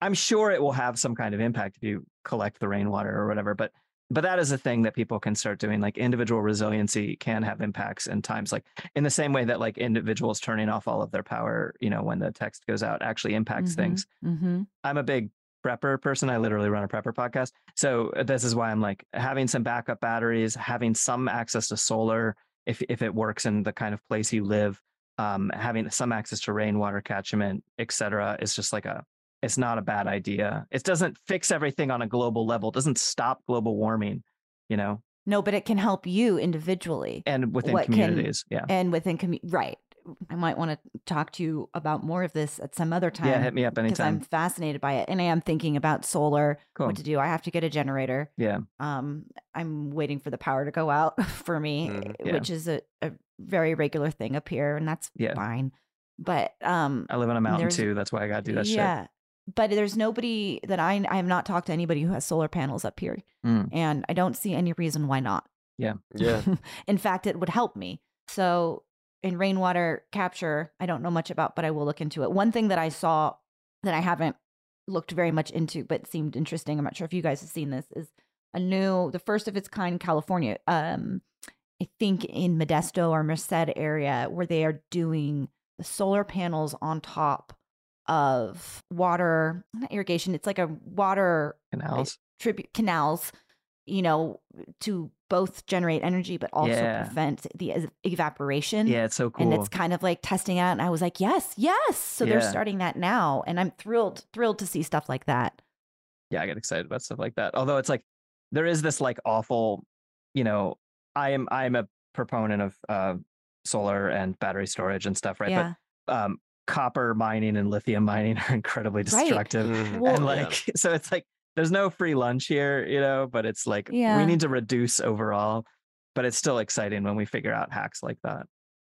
I'm sure it will have some kind of impact if you collect the rainwater or whatever. But but that is a thing that people can start doing. Like individual resiliency can have impacts in times like in the same way that like individuals turning off all of their power, you know, when the text goes out actually impacts things. Mm-hmm. I'm a big prepper person. I literally run a prepper podcast. So uh, this is why I'm like having some backup batteries, having some access to solar if if it works in the kind of place you live, um, having some access to rainwater catchment, et cetera, is just like a it's not a bad idea. It doesn't fix everything on a global level. It doesn't stop global warming, you know, No, but it can help you individually and within What can- communities. yeah. and within commu- right. I might want to talk to you about more of this at some other time. Yeah, hit me up because I'm fascinated by it, and I am thinking about solar. Cool. What to do? I have to get a generator. Yeah. Um, I'm waiting for the power to go out for me, Mhm. Yeah. which is a, a very regular thing up here, and that's Yeah. fine. But um, I live on a mountain too. That's why I got to do that shit. Yeah. But there's nobody that I I have not talked to anybody who has solar panels up here, Mm. and I don't see any reason why not. Yeah, yeah. In fact, it would help me. So in rainwater capture, I don't know much about, but I will look into it. One thing that I saw that I haven't looked very much into, but seemed interesting. I'm not sure if you guys have seen this. Is a new, the first of its kind in California. Um, I think in Modesto or Merced area, where they are doing the solar panels on top of water, not irrigation. It's like a water Canals. tribute canals, you know, to both generate energy but also Yeah. prevent the evaporation. Yeah, it's so cool. And it's kind of like testing out. And I was like, yes, yes. So they're starting that now. And I'm thrilled, thrilled to see stuff like that. yeah, I get excited about stuff like that. Although it's like there is this like awful, you know, I am I am a proponent of uh solar and battery storage and stuff, right? Yeah. But um copper mining and lithium mining are incredibly Right. destructive. Mhm. Well, and yeah. like so it's like there's no free lunch here, you know, but it's like Yeah. we need to reduce overall. But it's still exciting when we figure out hacks like that.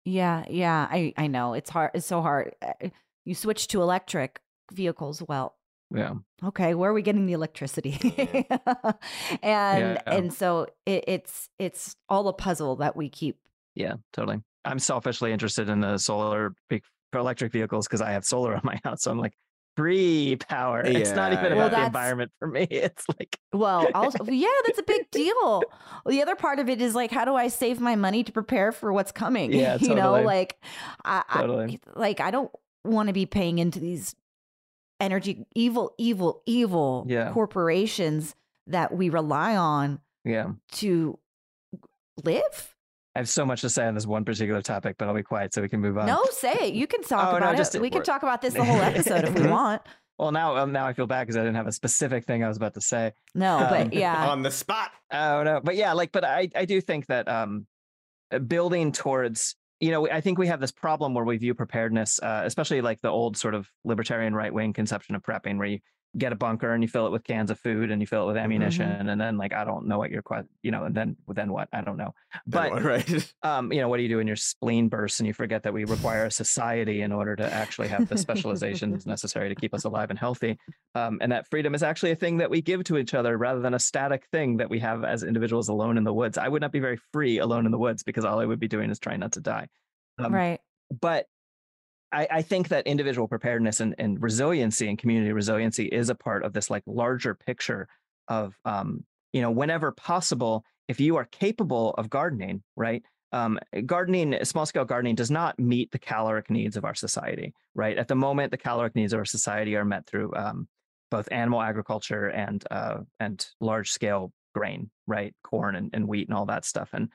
Yeah. Yeah. I, I know. It's hard. It's so hard. Uh, You switch to electric vehicles. Well, Yeah. okay where are we getting the electricity and Yeah. and so it, it's it's all a puzzle that we keep Yeah, totally. I'm selfishly interested in the solar big for electric vehicles because I have solar on my house. So I'm like, free power. it's not even. Well, about the environment for me. It's like, Well, also, yeah, that's a big deal. The other part of it is like, how do I save my money to prepare for what's coming? Yeah, you know, like, I, Totally. I like I don't want to be paying into these energy evil, evil, evil Yeah. corporations that we rely on yeah. to live. I have so much to say on this one particular topic, but I'll be quiet so we can move on. No, say it. You can talk Oh, no, about just it. it- We can talk about this the whole episode if we want. Well, now um, now I feel bad because I didn't have a specific thing I was about to say. No, Um, but yeah, On the spot. Oh no, but yeah, like, but I I do think that um, uh, building towards you know I think we have this problem where we view preparedness, uh, especially like the old sort of libertarian right wing conception of prepping, where you get a bunker and you fill it with cans of food and you fill it with ammunition, and then like I don't know what your que- you know, and then then what I don't know, but what, right. um, you know, what do you do when your spleen bursts and you forget that we require a society in order to actually have the specializations necessary to keep us alive and healthy? Um, and that freedom is actually a thing that we give to each other rather than a static thing that we have as individuals alone in the woods. I would not be very free alone in the woods because all I would be doing is trying not to die. Um, right. But I, I think that individual preparedness and, and resiliency and community resiliency is a part of this like larger picture of um, you know whenever possible if you are capable of gardening right um, gardening small scale gardening does not meet the caloric needs of our society right? At the moment the caloric needs of our society are met through um, both animal agriculture and uh, and large scale grain right? Corn and, and wheat and all that stuff and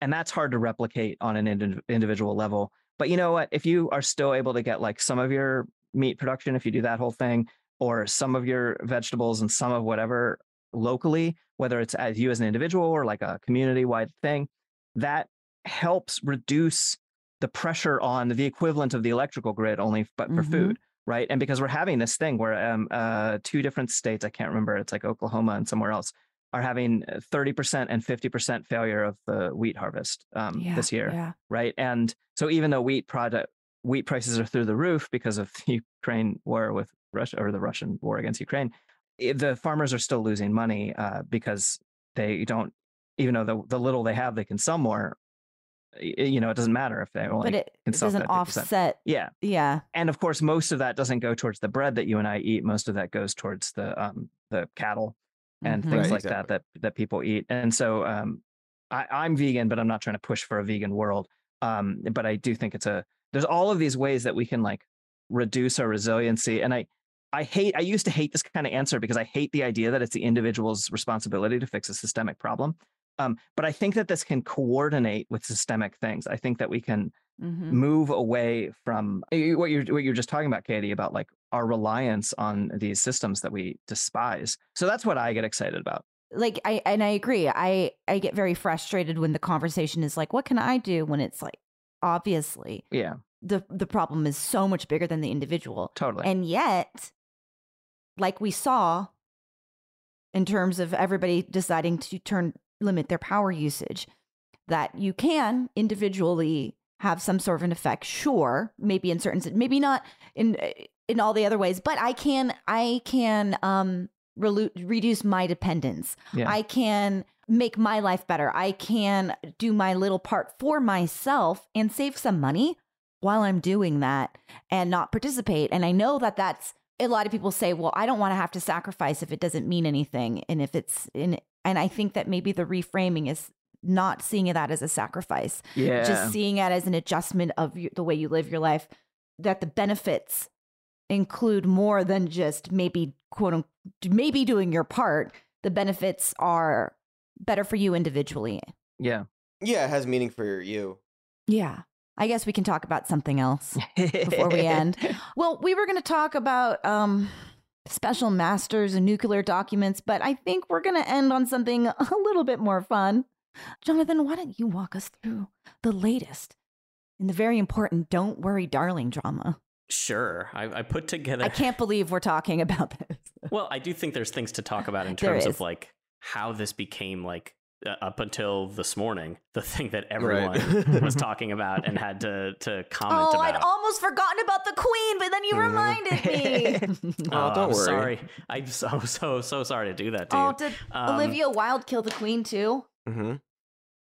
and that's hard to replicate on an indi- individual level but you know what? If you are still able to get like some of your meat production, if you do that whole thing, or some of your vegetables and some of whatever locally, whether it's as you as an individual or like a community wide thing, that helps reduce the pressure on the equivalent of the electrical grid only but for Mhm. food right and because we're having this thing where um uh two different states i can't remember it's like oklahoma and somewhere else are having 30% and 50% failure of the wheat harvest um, Yeah, this year, Yeah. right? And so even though wheat product wheat prices are through the roof because of the Ukraine war with Russia or the Russian war against Ukraine, the farmers are still losing money uh, because they don't, even though the, the little they have, they can sell more. You know, it doesn't matter if they only But it, can it doesn't offset. Yeah, Yeah. and of course, most of that doesn't go towards the bread that you and I eat. Most of that goes towards the um, the cattle and Mhm. things Right, like exactly. that that that people eat. And so um, I, I'm vegan, but I'm not trying to push for a vegan world. Um, but I do think it's a there's all of these ways that we can like reduce our resiliency. And I I hate I used to hate this kind of answer because I hate the idea that it's the individual's responsibility to fix a systemic problem. Um, but I think that this can coordinate with systemic things. I think that we can Mhm. move away from eh, what you're what you're just talking about, Katie, about like our reliance on these systems that we despise. So that's what I get excited about. like I and I agree. I I get very frustrated when the conversation is like, what can I do? When it's like, obviously, Yeah, the the problem is so much bigger than the individual, totally. and yet, like we saw, in terms of everybody deciding to turn limit their power usage, that you can individually have some sort of an effect. Sure, maybe in certain, maybe not in in all the other ways, but I can I can um reduce my dependence. Yeah. I can make my life better. I can do my little part for myself and save some money while I'm doing that and not participate. And I know that that's a lot of people say, well, I don't want to have to sacrifice if it doesn't mean anything. And if it's in, and I think that maybe the reframing is not seeing that as a sacrifice, yeah, just seeing it as an adjustment of y- the way you live your life, that the benefits include more than just maybe quote unquote, maybe doing your part. The benefits are better for you individually. yeah. Yeah, it has meaning for you. Yeah. I guess we can talk about something else. Before we end. Well, we were going to talk about um, special masters and nuclear documents, but I think we're going to end on something a little bit more fun. Jonathan, why don't you walk us through the latest in the very important Don't Worry, Darling drama? Sure. I, I put together. I can't believe we're talking about this. Well, I do think there's things to talk about in terms of like how this became like uh, up until this morning the thing that everyone Right. was talking about and had to to comment Oh, about. I'd almost forgotten about the queen, but then you Mhm. reminded me. Oh, don't I'm worry. Sorry, I'm so so so sorry to do that to you. oh, did Um, Olivia Wilde kill the queen too? Hmm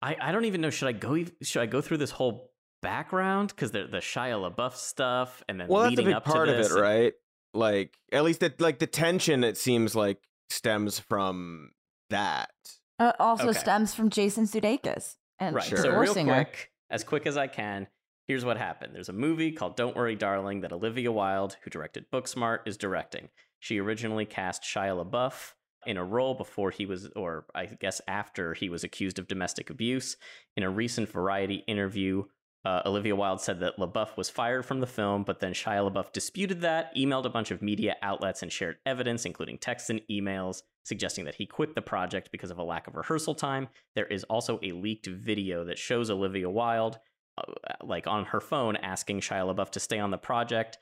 I, I don't even know. Should I go? Should I go through this whole background because the the Shia LaBeouf stuff and then Well, that's a leading big up part to of this? it, right? Like, at least that, like the tension, it seems like stems from that. Uh, also Okay. stems from Jason Sudeikis and Right. Sure. So real divorcing quick, as quick as I can. Here's what happened. There's a movie called Don't Worry, Darling that Olivia Wilde, who directed Booksmart, is directing. She originally cast Shia LaBeouf in a role before he was, or I guess after he was accused of domestic abuse. In a recent Variety interview, uh, Olivia Wilde said that LaBeouf was fired from the film, but then Shia LaBeouf disputed that, emailed a bunch of media outlets, and shared evidence, including texts and emails, suggesting that he quit the project because of a lack of rehearsal time. There is also a leaked video that shows Olivia Wilde, uh, like on her phone, asking Shia LaBeouf to stay on the project,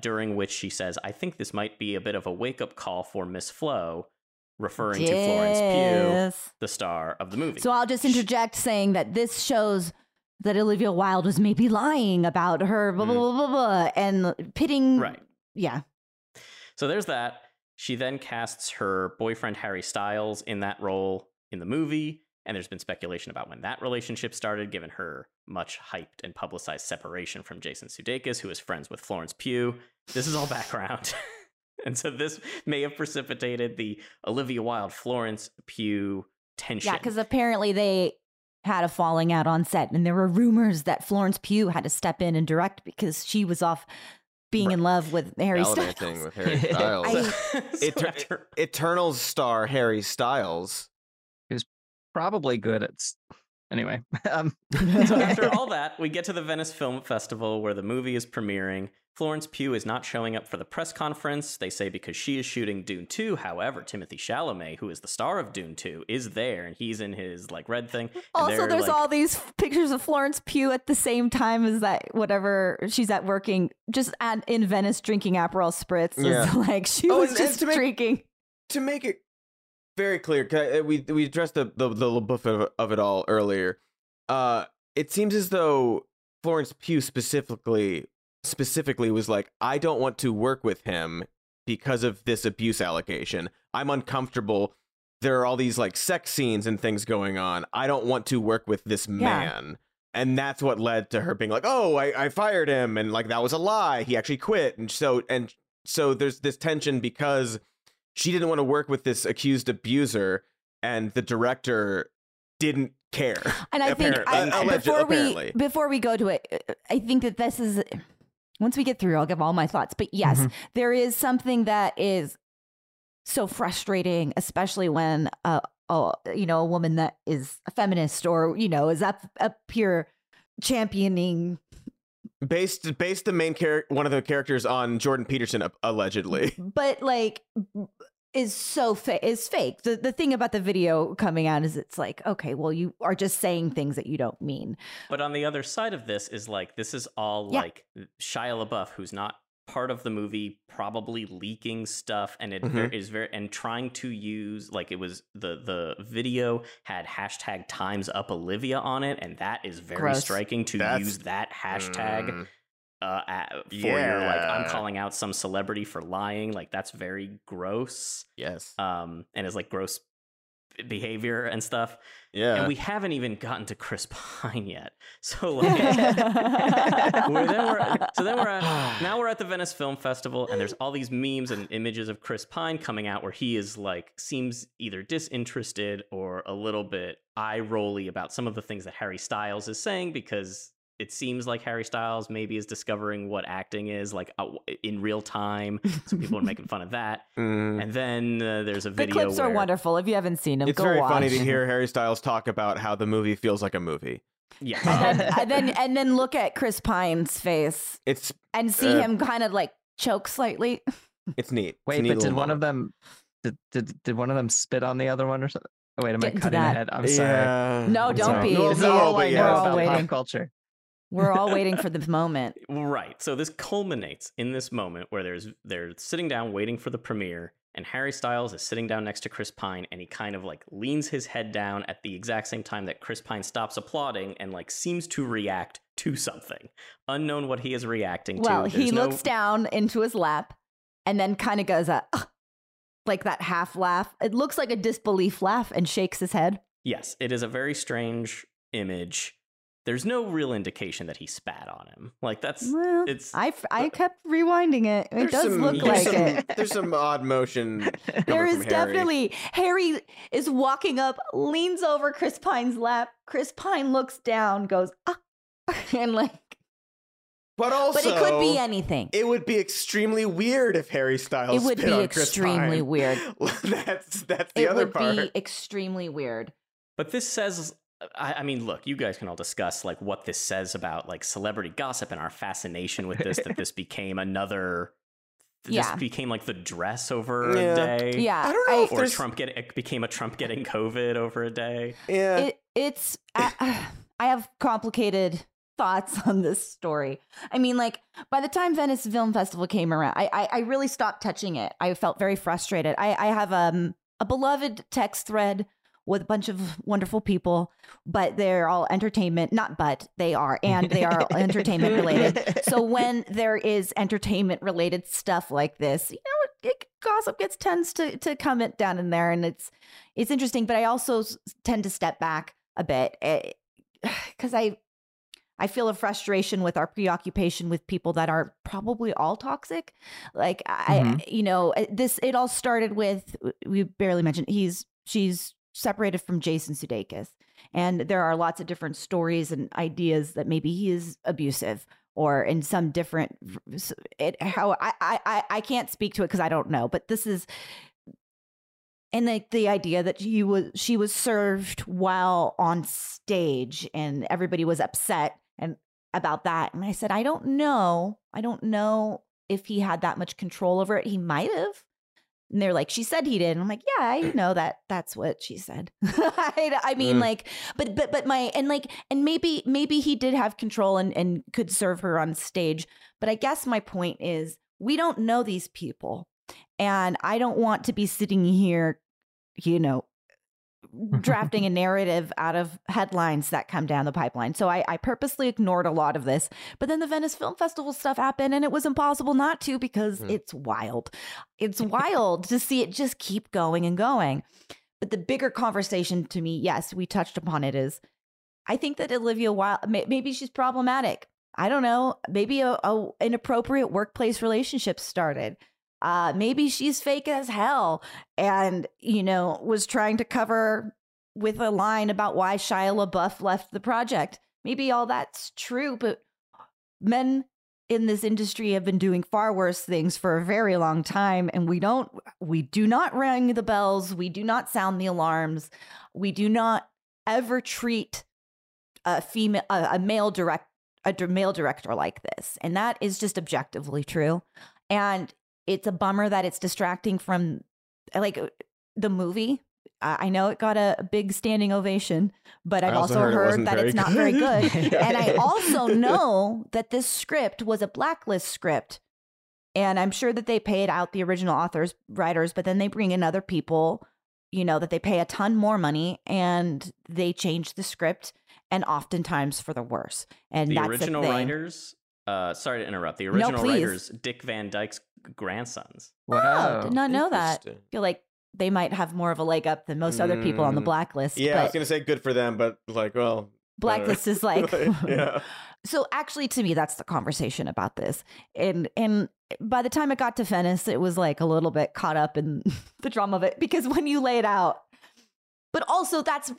during which she says, I think this might be a bit of a wake up call for Miss Flo, referring to Florence Pugh, the star of the movie. So I'll just interject saying that this shows that Olivia Wilde was maybe lying about her, blah, blah, Mm. blah, blah, blah, and pitting. right. Yeah. So there's that. She then casts her boyfriend Harry Styles in that role in the movie, and there's been speculation about when that relationship started, given her much hyped and publicized separation from Jason Sudeikis, who is friends with Florence Pugh. This is all background. and so this may have precipitated the Olivia Wilde Florence Pugh tension. Yeah, because apparently they had a falling out on set, and there were rumors that Florence Pugh had to step in and direct because she was off being in love with Harry Styles. Gallivanting with Harry Styles. I- so Eter- Eternals star Harry Styles. Is probably good at. S- Anyway, um, so after all that, we get to the Venice Film Festival where the movie is premiering. Florence Pugh is not showing up for the press conference. They say because she is shooting Dune 2. However, Timothée Chalamet, who is the star of Dune 2, is there and he's in his like red thing. Also, there's like- all these pictures of Florence Pugh at the same time as that whatever she's at working, just at in Venice drinking Aperol spritz. Yeah. It's like she Oh, was and- and just to make- drinking. To make it very clear. uh, We we addressed the the, the buff of, of it all earlier. Uh, it seems as though Florence Pugh specifically specifically was like, I don't want to work with him because of this abuse allegation. I'm uncomfortable. There are all these like sex scenes and things going on. I don't want to work with this man. And that's what led to her being like, "Oh, I, I fired him," and like that was a lie. He actually quit, and so and so there's this tension because she didn't want to work with this accused abuser, and the director didn't care. And I think I, I- alleged- before apparently. we before we go to it, I think that this is once we get through, I'll give all my thoughts. But yes, Mhm. there is something that is so frustrating, especially when a, oh, you know, a woman that is a feminist or you know is up up here championing, based based the main character, one of the characters on Jordan Peterson, allegedly. but like is so fa- is fake. The the thing about the video coming out is it's like okay, well you are just saying things that you don't mean. But on the other side of this is like this is all Yeah. like Shia LaBeouf, who's not part of the movie, probably leaking stuff, and it Mhm. is very and trying to use like it was the the video had hashtag Times Up Olivia on it, and that is very Gross. striking to That's- use that hashtag Mm. uh, at, for your like I'm calling out some celebrity for lying. Like that's very gross, Yes. um, and is like gross behavior and stuff. Yeah. And we haven't even gotten to Chris Pine yet. So like Well, then we're, so then we're at, now we're at the Venice Film Festival, and there's all these memes and images of Chris Pine coming out where he is like seems either disinterested or a little bit eye rolly about some of the things that Harry Styles is saying because it seems like Harry Styles maybe is discovering what acting is like uh, in real time. So people are making fun of that. Mm. And then uh, there's a video. The video clips are wonderful. If you haven't seen them, it's go very watch. funny to hear Harry Styles talk about how the movie feels like a movie. Yeah. and then, and then and then look at Chris Pine's face It's and see Uh, him kind of like choke slightly. it's neat. It's Wait, neat but did little one of them did, did did one of them spit on the other one or something? Oh, wait, am Get I into cutting that. ahead? I'm sorry. Yeah. No, don't sorry. be. No, This is no, all I but know yeah. We're all about waiting. pop culture. We're all waiting for this moment. Right. So this culminates in this moment where there's they're sitting down waiting for the premiere, and Harry Styles is sitting down next to Chris Pine, and he kind of like leans his head down at the exact same time that Chris Pine stops applauding and like seems to react to something, unknown what he is reacting Well, to. he no- looks down into his lap and then kind of goes a like that half laugh. It looks like a disbelief laugh and shakes his head. Yes, it is a very strange image. There's no real indication that he spat on him. Like that's Well, it's I, I kept rewinding it. It There's does some- look like some, it. There's some odd motion. There is from Harry. definitely Harry is walking up, leans over Chris Pine's lap. Chris Pine looks down, goes ah, and like. But also, But it could be anything. It would be extremely weird if Harry Styles. It would spit be on extremely weird. that's that's the It other part. It would be extremely weird. But this says, I, I mean, look, you guys can all discuss like what this says about like celebrity gossip and our fascination with this. that this became another, this Yeah. became like the dress over Yeah. a day. Yeah, I don't know if Or Trump get it became a Trump getting COVID over a day. yeah. it, it's I, I have complicated thoughts on this story. I mean, like by the time Venice Film Festival came around, I I, I really stopped touching it. I felt very frustrated. I, I have um a beloved text thread with a bunch of wonderful people, but they're all entertainment. Not but they are, and they are entertainment related. So when there is entertainment related stuff like this, you know, it, gossip gets tends to to come it down in there, and it's it's interesting. But I also tend to step back a bit because I I feel a frustration with our preoccupation with people that are probably all toxic. Like I, you know, uh, this it all started with we barely mentioned he's she's separated from Jason Sudeikis, and there are lots of different stories and ideas that maybe he is abusive or in some different it how I I I- can't speak to it because I don't know, but this is and like the idea that she was she was served while on stage and everybody was upset and about that and i said i don't know. I don't know if he had that much control over it. He might have and they're like she said he did and i'm like yeah i know that that's what she said I, I mean Mm. like but but but my and like and maybe maybe he did have control and and could serve her on stage but i guess my point is we don't know these people and i don't want to be sitting here you know, drafting a narrative out of headlines that come down the pipeline. So I, I purposely ignored a lot of this. But then the Venice Film Festival stuff happened and it was impossible not to because Hmm. it's wild. It's wild to see it just keep going and going. But the bigger conversation to me, yes, we touched upon it, is I think that Olivia Wilde, maybe she's problematic. I don't know. Maybe a, a inappropriate workplace relationship started. Uh, maybe she's fake as hell and, you know, was trying to cover with a line about why Shia LaBeouf left the project. Maybe all that's true, but men in this industry have been doing far worse things for a very long time and we don't we do not ring the bells we do not sound the alarms we do not ever treat a female a, a male direct a male director like this and that is just objectively true and it's a bummer that it's distracting from like uh, the movie i I know it got a, a big standing ovation but I i've also also, heard heard, wasn't that very it's not very good. good and I also know that this script was a blacklist script. And I'm sure that they paid out the original authors, writers, but then they bring in other people, you know, that they pay a ton more money and they change the script and oftentimes for the worse. And the that's original the thing. writers. Uh, sorry to interrupt. The original please. writers, Dick Van Dyke's grandsons. Oh, did not know that. Interesting. feel like they might have more of a leg up than most other people on the Mm, blacklist. Yeah, I was gonna say good for them, but like, well, blacklist is like yeah. so actually to me that's the conversation about this and and by the time it got to Venice it was like a little bit caught up in the drama of it because when you lay it out but also that's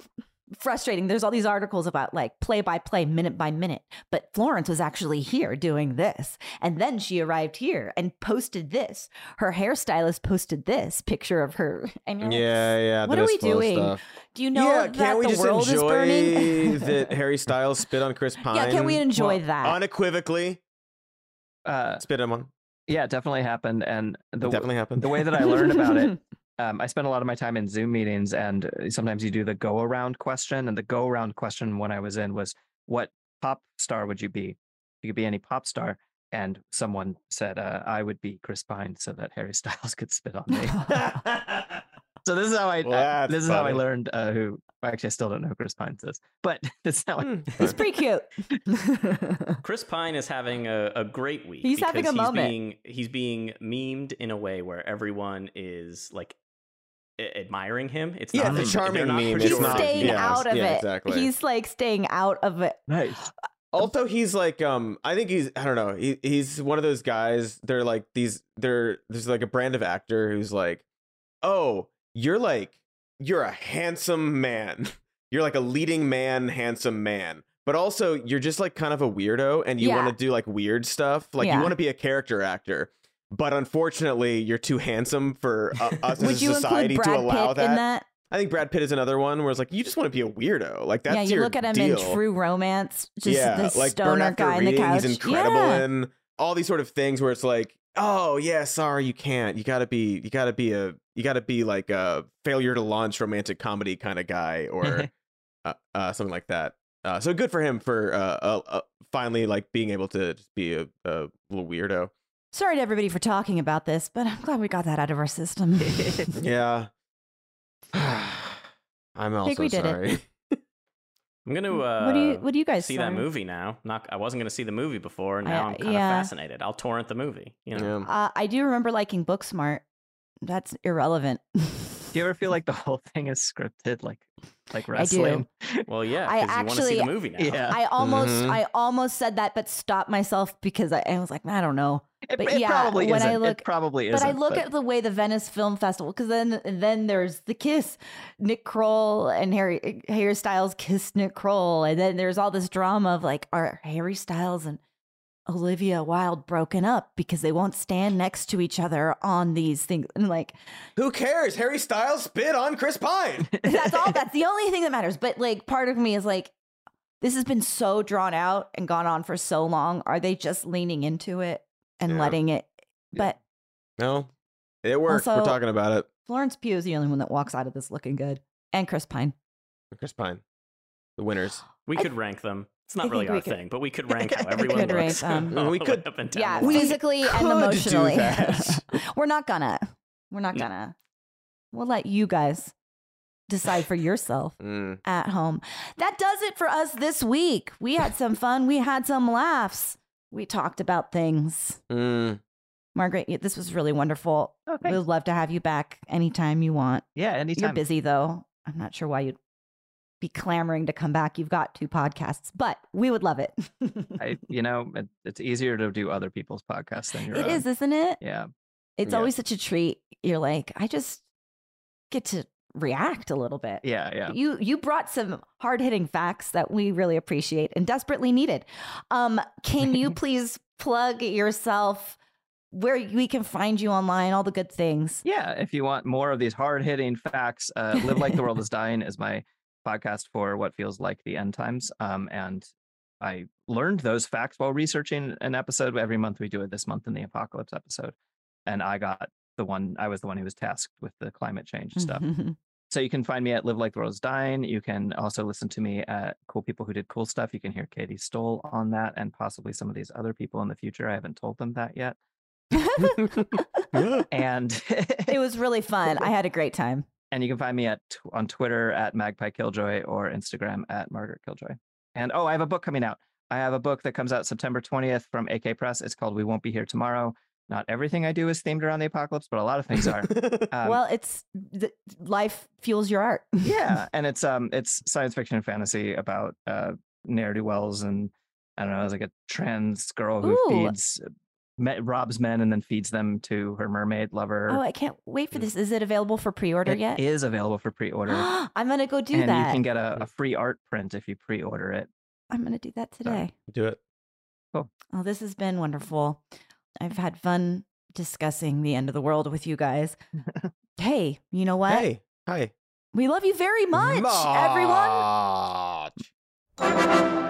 frustrating there's all these articles about like play by play minute by minute but Florence was actually here doing this and then she arrived here and posted this her hairstylist posted this picture of her and you're like, Yeah, yeah. what are we doing? Stuff. do you know yeah, that the just world is burning that Harry Styles spit on Chris Pine? yeah can we enjoy Well, that unequivocally Uh, spit him on? yeah, it definitely happened. And the It definitely happened. the way that I learned about it, um, I spent a lot of my time in Zoom meetings, and uh, sometimes you do the go around question. And the go around question when I was in was, "What pop star would you be? You could be any pop star." And someone said, uh, "I would be Chris Pine, so that Harry Styles could spit on me." so this is how I. Well, I- this is how I learned uh, who. Actually, I still don't know who Chris Pine is, but this is how. I, Hmm, It's pretty cute. Chris Pine is having a, a great week. He's having because a moment. Being, he's being memed in a way where everyone is like a- admiring him. It's yeah, not it's a charming not meme. He's It's not. staying yeah, out of yeah, it. Exactly. He's like staying out of it. nice. Also, he's like, um, I think he's, I don't know, he, he's one of those guys. They're like these, they're there's like a brand of actor who's like, oh, you're like, you're a handsome man. You're like a leading man, handsome man. But also, you're just like kind of a weirdo, and you Yeah. want to do like weird stuff. Like Yeah. you want to be a character actor, but unfortunately, you're too handsome for uh, us Would as a society to allow Pitt that. that? I think Brad Pitt is another one where it's like you just want to be a weirdo. Like that's yeah, you your look at him deal. in True Romance, just yeah, the like Burn stoner After guy in the Reading, couch. he's incredible yeah. in all these sort of things where it's like, oh yeah, sorry, you can't. You gotta be, you gotta be a, you gotta be like a failure to launch romantic comedy kind of guy or uh, uh, something like that. Uh, so good for him for uh, uh, uh, finally like being able to just be a, a little weirdo. Sorry to everybody for talking about this, but I'm glad we got that out of our system. Yeah. I'm also we did it. I'm gonna. Uh, what do you What do you guys see sorry? that movie now? Not. I wasn't gonna see the movie before. Now I- I, am kind of yeah. fascinated. I'll torrent the movie. You know. Yeah. Uh, I do remember liking Booksmart. That's irrelevant. Do you ever feel like the whole thing is scripted, like like I do. wrestling? Well, yeah, I because you want to see actually- the movie now. Yeah. I almost Mhm. I almost said that, but stopped myself because I, I was like, I don't know. It, But it yeah, probably when I isn't. look- it probably But isn't. I look at the way the Venice Film Festival, because then then there's the kiss, Nick Kroll and Harry Harry Styles kiss Nick Kroll, and then there's all this drama of like, are Harry Styles and Olivia Wilde broken up because they won't stand next to each other on these things? And like, Who cares? Harry Styles spit on Chris Pine. that's all. That's the only thing that matters. But like, part of me is like, this has been so drawn out and gone on for so long. Are they just leaning into it and Yeah. letting it? Yeah. But No, it worked. We're talking about it. Florence Pugh is the only one that walks out of this looking good, and Chris Pine. Chris Pine, the winners. We I- could rank them. It's I not really our could- thing, but we could rank how We everyone could rank looks. them. all We could- way up and down Yeah, the physically and emotionally. We're not gonna. We're not gonna. We'll let you guys decide for yourself Mm. at home. That does it for us this week. We had some fun. We had some laughs. We talked about things. Mm. Margaret, this was really wonderful. Oh. We'd love to have you back anytime you want. Yeah, anytime. You're busy though. I'm not sure why you'd be clamoring to come back. You've got two podcasts, but we would love it. I, you know, it, it's easier to do other people's podcasts than your it own. is, isn't it? Yeah. It's Yeah. always such a treat. You're like, I just get to react a little bit. Yeah. Yeah. You you brought some hard hitting facts that we really appreciate and desperately needed. Um, can you please plug yourself where we can find you online, all the good things? Yeah, if you want more of these hard hitting facts, uh, Live Like the World is Dying is my podcast for what feels like the end times. Um, and I learned those facts while researching an episode. Every month we do it this month in the apocalypse episode. And I got the one, I was the one who was tasked with the climate change stuff. So you can find me at Live Like the World is Dying. You can also listen to me at Cool People Who Did Cool Stuff. You can hear Katie Stoll on that and possibly some of these other people in the future. I haven't told them that yet. And it was really fun. I had a great time. And you can find me at on Twitter at Magpie Killjoy or Instagram at Margaret Killjoy. And oh, I have a book coming out. I have a book that comes out September 20th from AK Press. It's called We Won't Be Here Tomorrow. Not everything I do is themed around the apocalypse, but a lot of things are. Um, well, it's the, life fuels your art. yeah, and it's um it's science fiction and fantasy about uh ne'er do wells and I don't know, it's like a trans girl who Ooh. feeds me, robs men and then feeds them to her mermaid lover. Oh, I can't wait for mm. this. Is it available for pre-order It yet? is available for pre-order. I'm gonna go do and that. you can get a, a free art print if you pre-order it. I'm gonna do that today. Do it. Cool. Oh, this has been wonderful. I've had fun discussing the end of the world with you guys. hey, you know what? Hey, hi. We love you very much, everyone. Much.